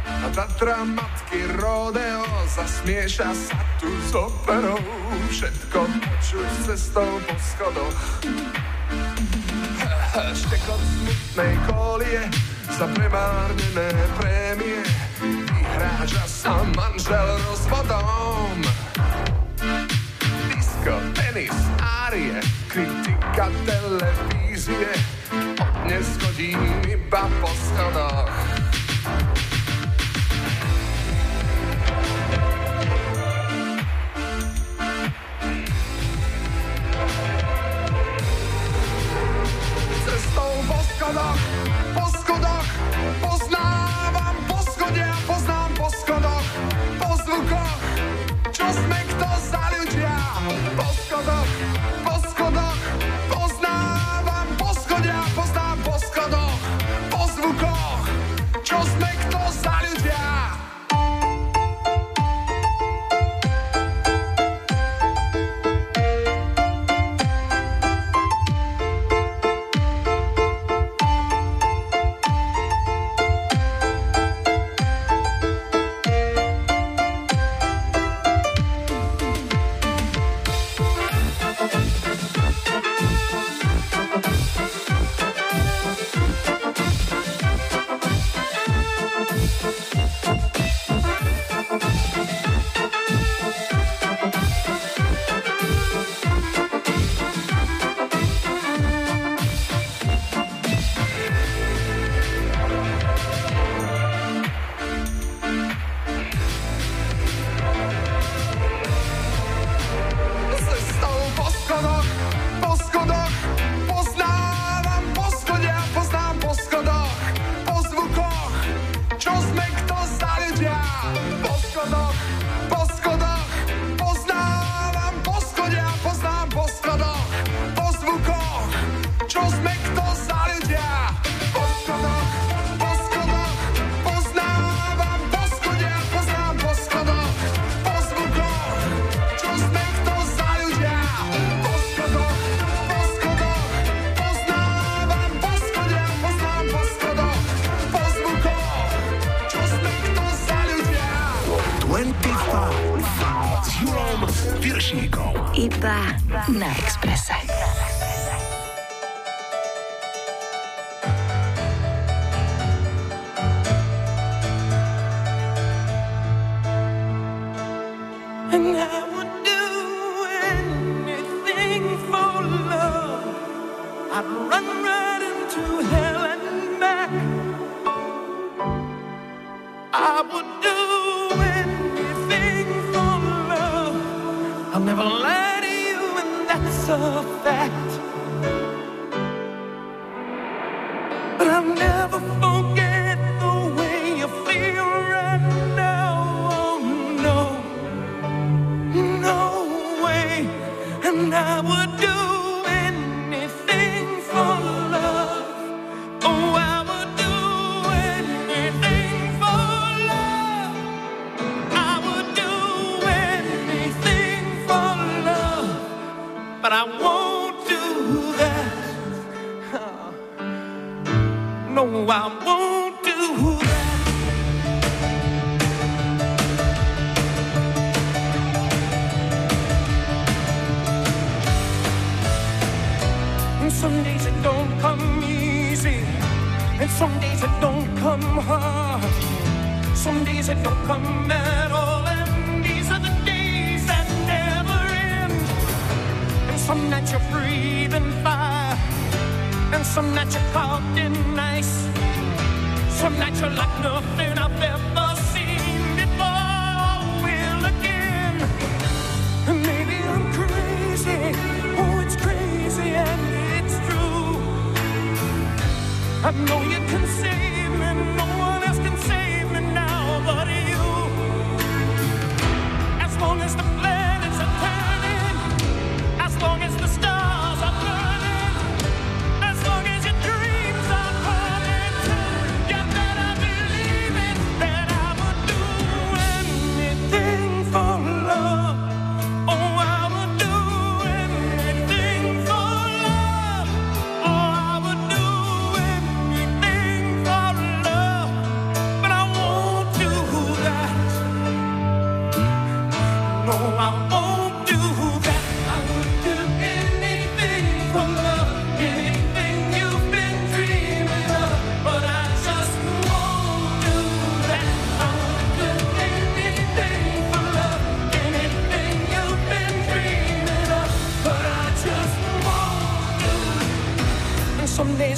[SPEAKER 21] A Tatra matky rodeo zasmieša sa tu s operou. Všetko počuť cestou po schodoch. Štekot smutnej kolie za premárnené prémie. Vyhráža sa manžel rozvodom. Disko, tenis, árie, kritika televízie. Od dnes chodím iba po schodoch. Po schodoch, po schodoch, poznávam po schode a poznám po schodoch, po zvukoch, čo sme kto za ľudia. Po schodoch,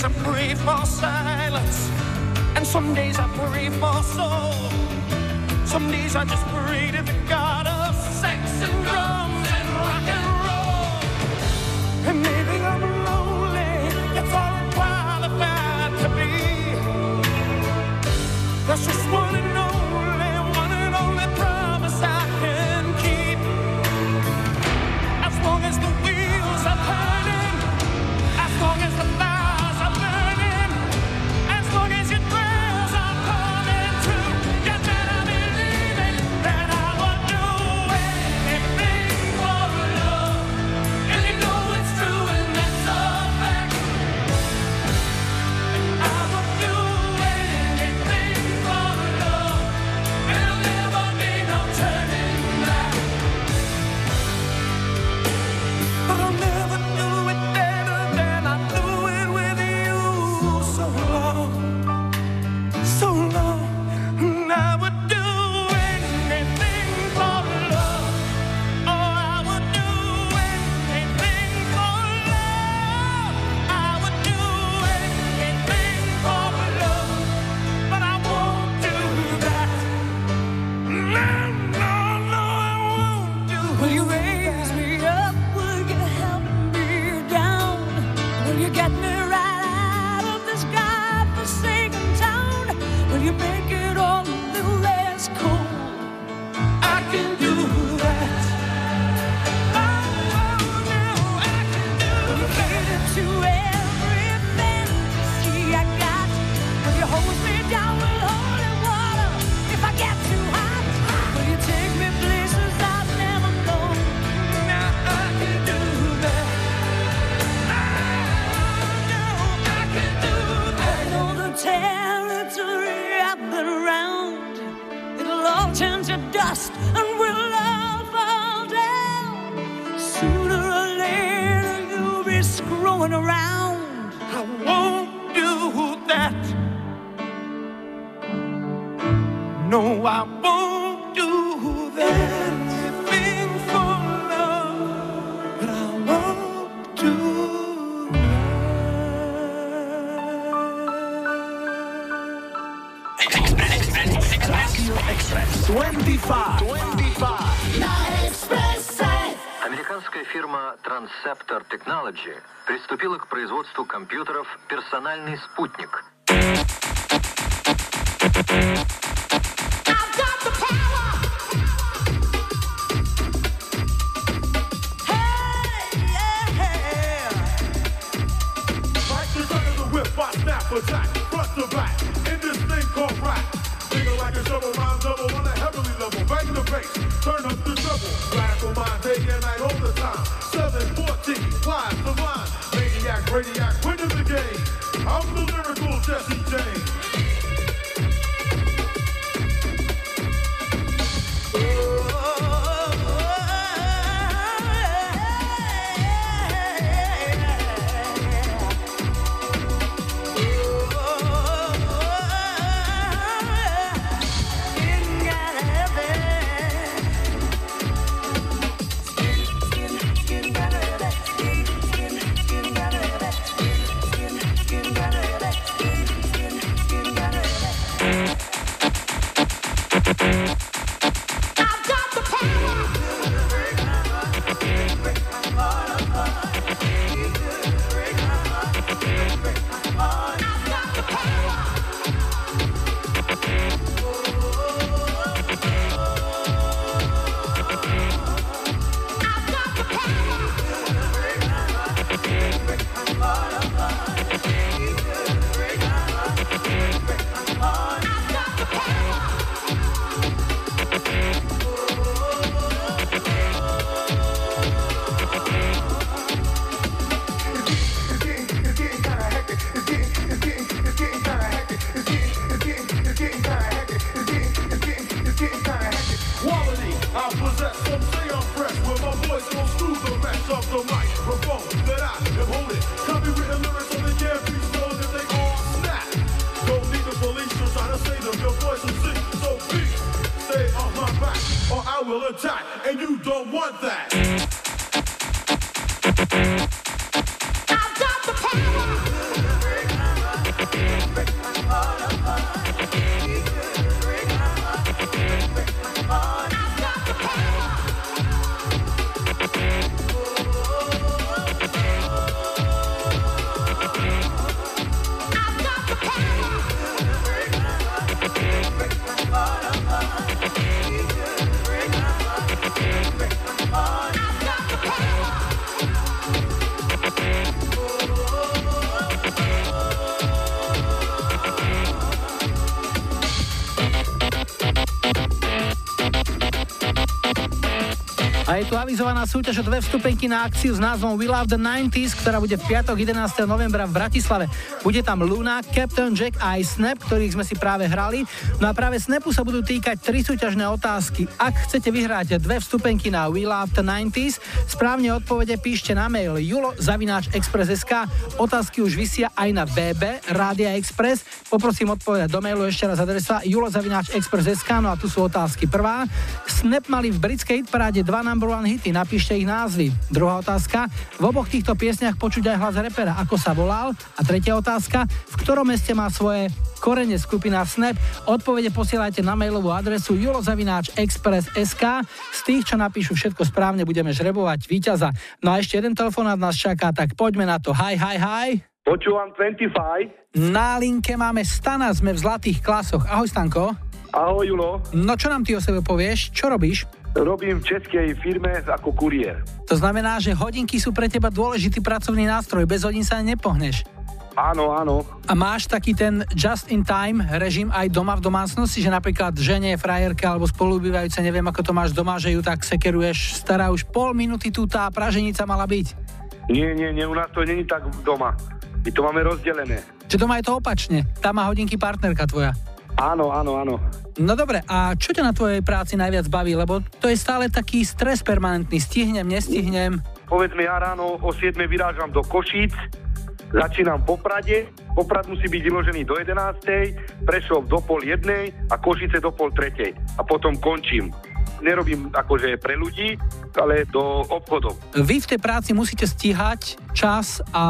[SPEAKER 16] days I pray for silence, and some days I pray for soul. Some days I just pray to the God of sex and drums and rock and roll. And maybe I'm lonely, that's all I'm qualified to be. That's just one. it
[SPEAKER 23] is. Star Technology приступила к производству компьютеров «Персональный спутник».
[SPEAKER 3] Tu avizovaná súťaž o dve vstupenky na akciu s názvom We Love the 90s, ktorá bude v piatok 11. novembra v Bratislave. Bude tam Luna, Captain Jack a aj Snap, ktorých sme si práve hrali. No a práve Snapu sa budú týkať tri súťažné otázky. Ak chcete vyhrať dve vstupenky na We Love the 90s, správne odpovede píšte na mail julo zavináč express.sk. Otázky už vysia aj na BB Rádia Express. Poprosím odpovedať do mailu ešte raz adresa julo zavináč express.sk. No a tu sú otázky. Prvá. Snap mali v britskej hitparáde dva number one hity, napíšte ich názvy. Druhá otázka. V oboch týchto piesniach počuť aj hlas repera, ako sa volal. A tretia otázka. V ktorom meste má svoje korene skupina Snap. Odpovede posielajte na mailovú adresu julozavináč.express.sk. Z tých, čo napíšu všetko správne, budeme žrebovať víťaza. No a ešte jeden telefonát nás čaká, tak poďme na to. Hi, hi, hi.
[SPEAKER 24] Počúvam 25.
[SPEAKER 3] Na linke máme Stana, sme v zlatých klasoch. Ahoj Stanko.
[SPEAKER 24] Ahoj Julo.
[SPEAKER 3] No čo nám ty o sebe povieš? Čo robíš?
[SPEAKER 24] Robím v českej firme ako kuriér.
[SPEAKER 3] To znamená, že hodinky sú pre teba dôležitý pracovný nástroj, bez hodín sa nepohneš.
[SPEAKER 24] Áno, áno.
[SPEAKER 3] A máš taký ten just in time režim aj doma v domácnosti, že napríklad žene, frajerke alebo spolubývajúce, neviem ako to máš doma, že ju tak sekeruješ, stará už pol minúty tu tá praženica mala byť.
[SPEAKER 24] Nie, nie, nie, u nás to není tak doma. My to máme rozdelené.
[SPEAKER 3] Že doma je to opačne, tam má hodinky partnerka tvoja.
[SPEAKER 24] Áno, áno, áno.
[SPEAKER 3] No dobre, a čo ťa na tvojej práci najviac baví? Lebo to je stále taký stres permanentný. Stihnem, nestihnem.
[SPEAKER 24] Povedzme, ja ráno o 7 vyrážam do Košíc, začínam po Prade, Poprad musí byť vyložený do 11. Prešov do pol jednej a Košice do pol tretej. A potom končím. Nerobím akože pre ľudí, ale do obchodov.
[SPEAKER 3] Vy v tej práci musíte stíhať čas a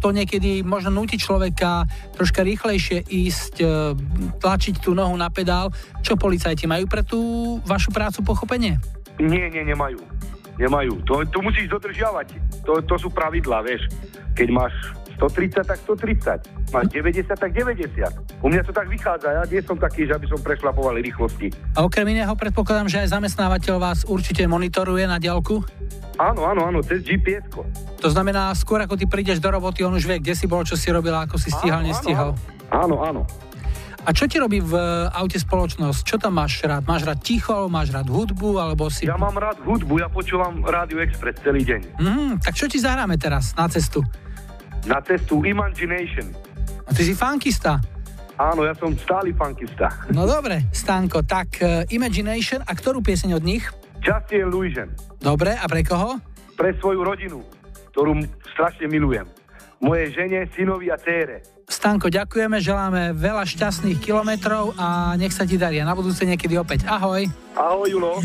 [SPEAKER 3] to niekedy možno núti človeka troška rýchlejšie ísť, e, tlačiť tú nohu na pedál. Čo policajti majú pre tú vašu prácu pochopenie?
[SPEAKER 24] Nie, nie, nemajú. Nemajú. To, to musíš dodržiavať. To, to sú pravidlá, vieš. Keď máš 130, tak 130. Máš 90, tak 90. U mňa to tak vychádza. Ja nie som taký, že aby som prešlapoval rýchlosti.
[SPEAKER 3] A okrem iného predpokladám, že aj zamestnávateľ vás určite monitoruje na diaľku?
[SPEAKER 24] Áno, áno, áno, cez gps.
[SPEAKER 3] To znamená, skôr ako ty prídeš do roboty, on už vie, kde si bol, čo si robil, ako si stíhal,
[SPEAKER 24] Áno,
[SPEAKER 3] nestíhal.
[SPEAKER 24] Áno, áno.
[SPEAKER 3] A čo ti robí v aute spoločnosť? Čo tam máš rád? Máš rád ticho, alebo máš rád hudbu, alebo si...
[SPEAKER 24] Ja mám rád hudbu, ja počúvam Radio Express celý deň.
[SPEAKER 3] Mm, tak čo ti zahráme teraz na cestu?
[SPEAKER 24] Na cestu Imagination.
[SPEAKER 3] A ty si funkista.
[SPEAKER 24] Áno, ja som stály funkista.
[SPEAKER 3] No dobre, Stanko, tak uh, Imagination a ktorú pieseň od nich?
[SPEAKER 24] Just the Illusion.
[SPEAKER 3] Dobre, a pre koho?
[SPEAKER 24] Pre svoju rodinu, ktorú strašne milujem. Mojej žene, synovi a cére.
[SPEAKER 3] Stanko, ďakujeme, želáme veľa šťastných kilometrov a nech sa ti darí. A na budúce niekedy opäť. Ahoj.
[SPEAKER 24] Ahoj, Julo.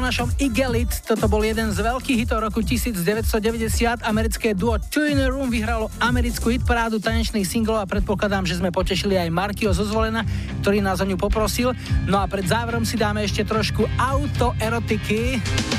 [SPEAKER 3] Našom Igelit. Toto bol jeden z veľkých hitov roku 1990. Americké duo Two in a Room vyhralo americkú hitparádu tanečných singlov a predpokladám, že sme potešili aj Markyho zo Zvolena, ktorý nás o ňu poprosil. No a pred záverom si dáme ešte trošku autoerotiky.
[SPEAKER 4] You're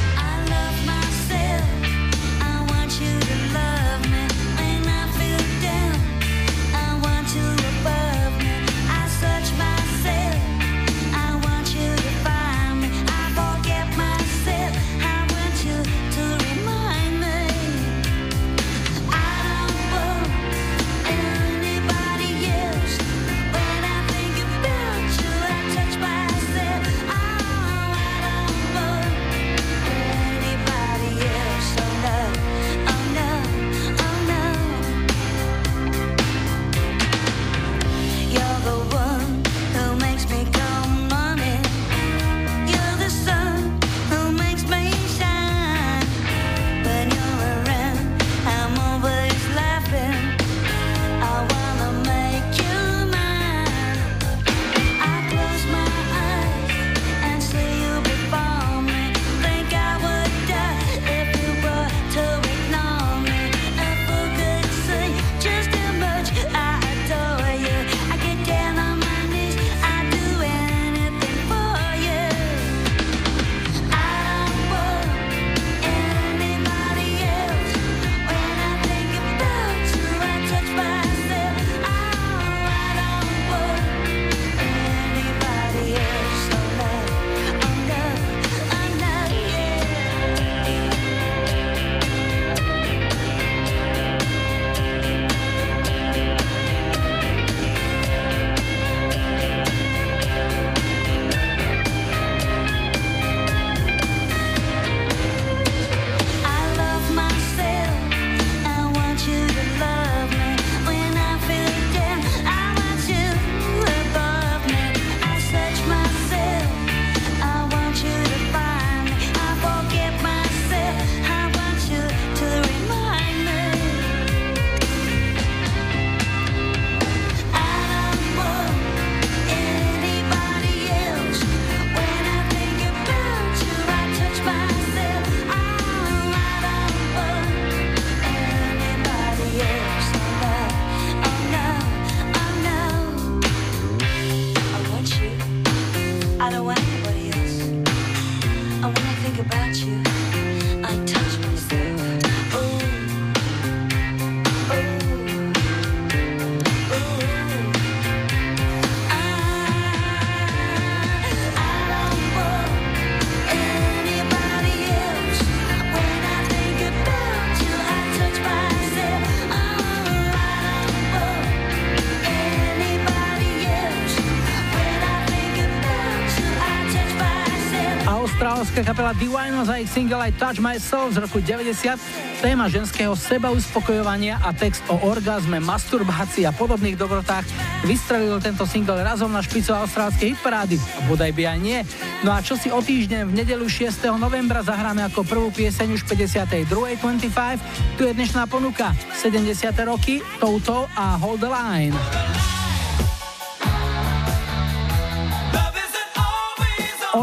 [SPEAKER 3] Austrálska kapela Divino za ich single I Touch Myself z roku 90. Téma ženského sebauspokojovania a text o orgazme, masturbácii a podobných dobrotách vystrelil tento single razom na špicu austrálskej hitparády. A bodaj by aj nie. No a čo si o týždeň v nedelu 6. novembra zahráme ako prvú pieseň už 52. 25. Tu je dnešná ponuka 70. roky Toto a Hold the Line.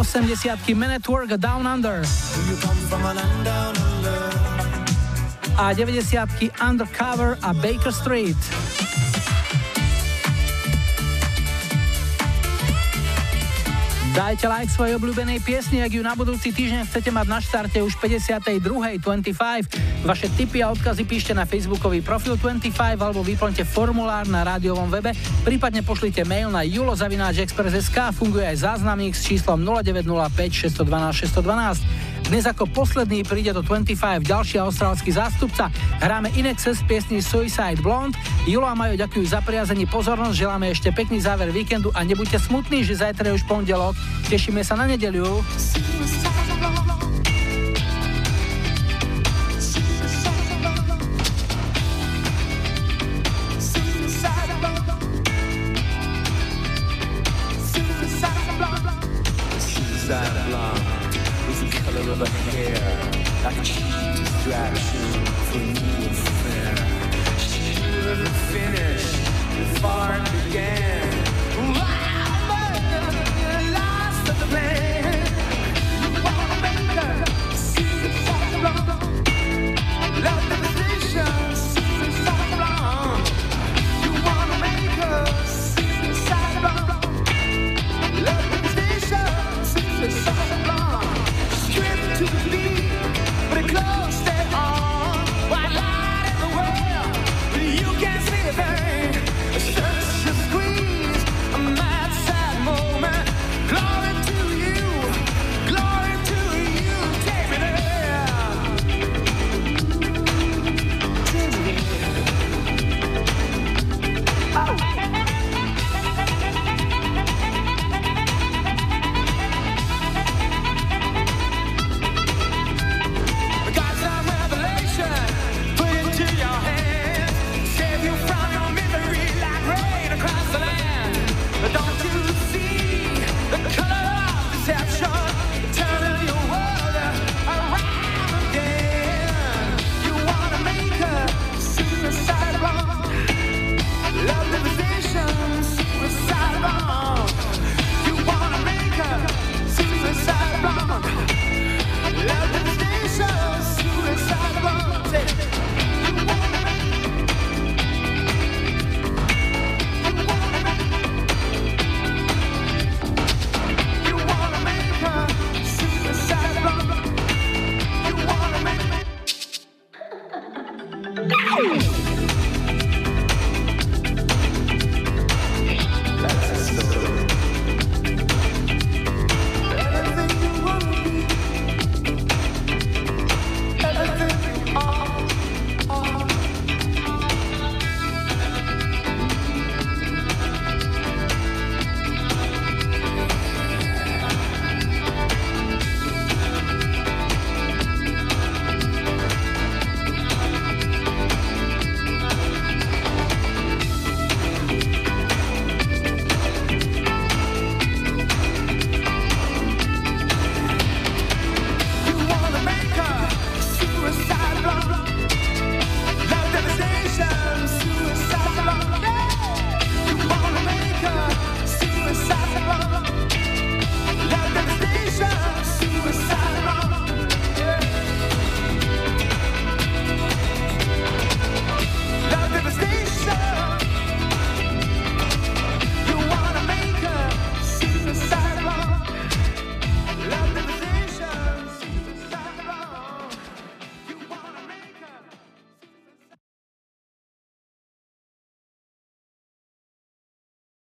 [SPEAKER 3] 80 Men at Work Down Under a 90 Undercover a Baker Street. Dajte like svojej obľúbenej piesni, ak ju na budúci týždeň chcete mať na štarte už 52. 25. Vaše tipy a odkazy píšte na facebookový profil 25 alebo vyplňte formulár na rádiovom webe, prípadne pošlite mail na julozavináčexpress.sk funguje aj záznamník s číslom 0905 612 612. Dnes ako posledný príde do 25 ďalší austrálsky zástupca. Hráme Inexes piesni Suicide Blonde. Julo a Majo ďakujú za priazení pozornosť, želáme ešte pekný záver víkendu a nebuďte smutní, že zajtra je už pondelok. Tešíme sa na nedeliu.
[SPEAKER 4] the
[SPEAKER 25] a hair, like a cheap distraction for new affair. She the finish it began. Lost the. You wanna her see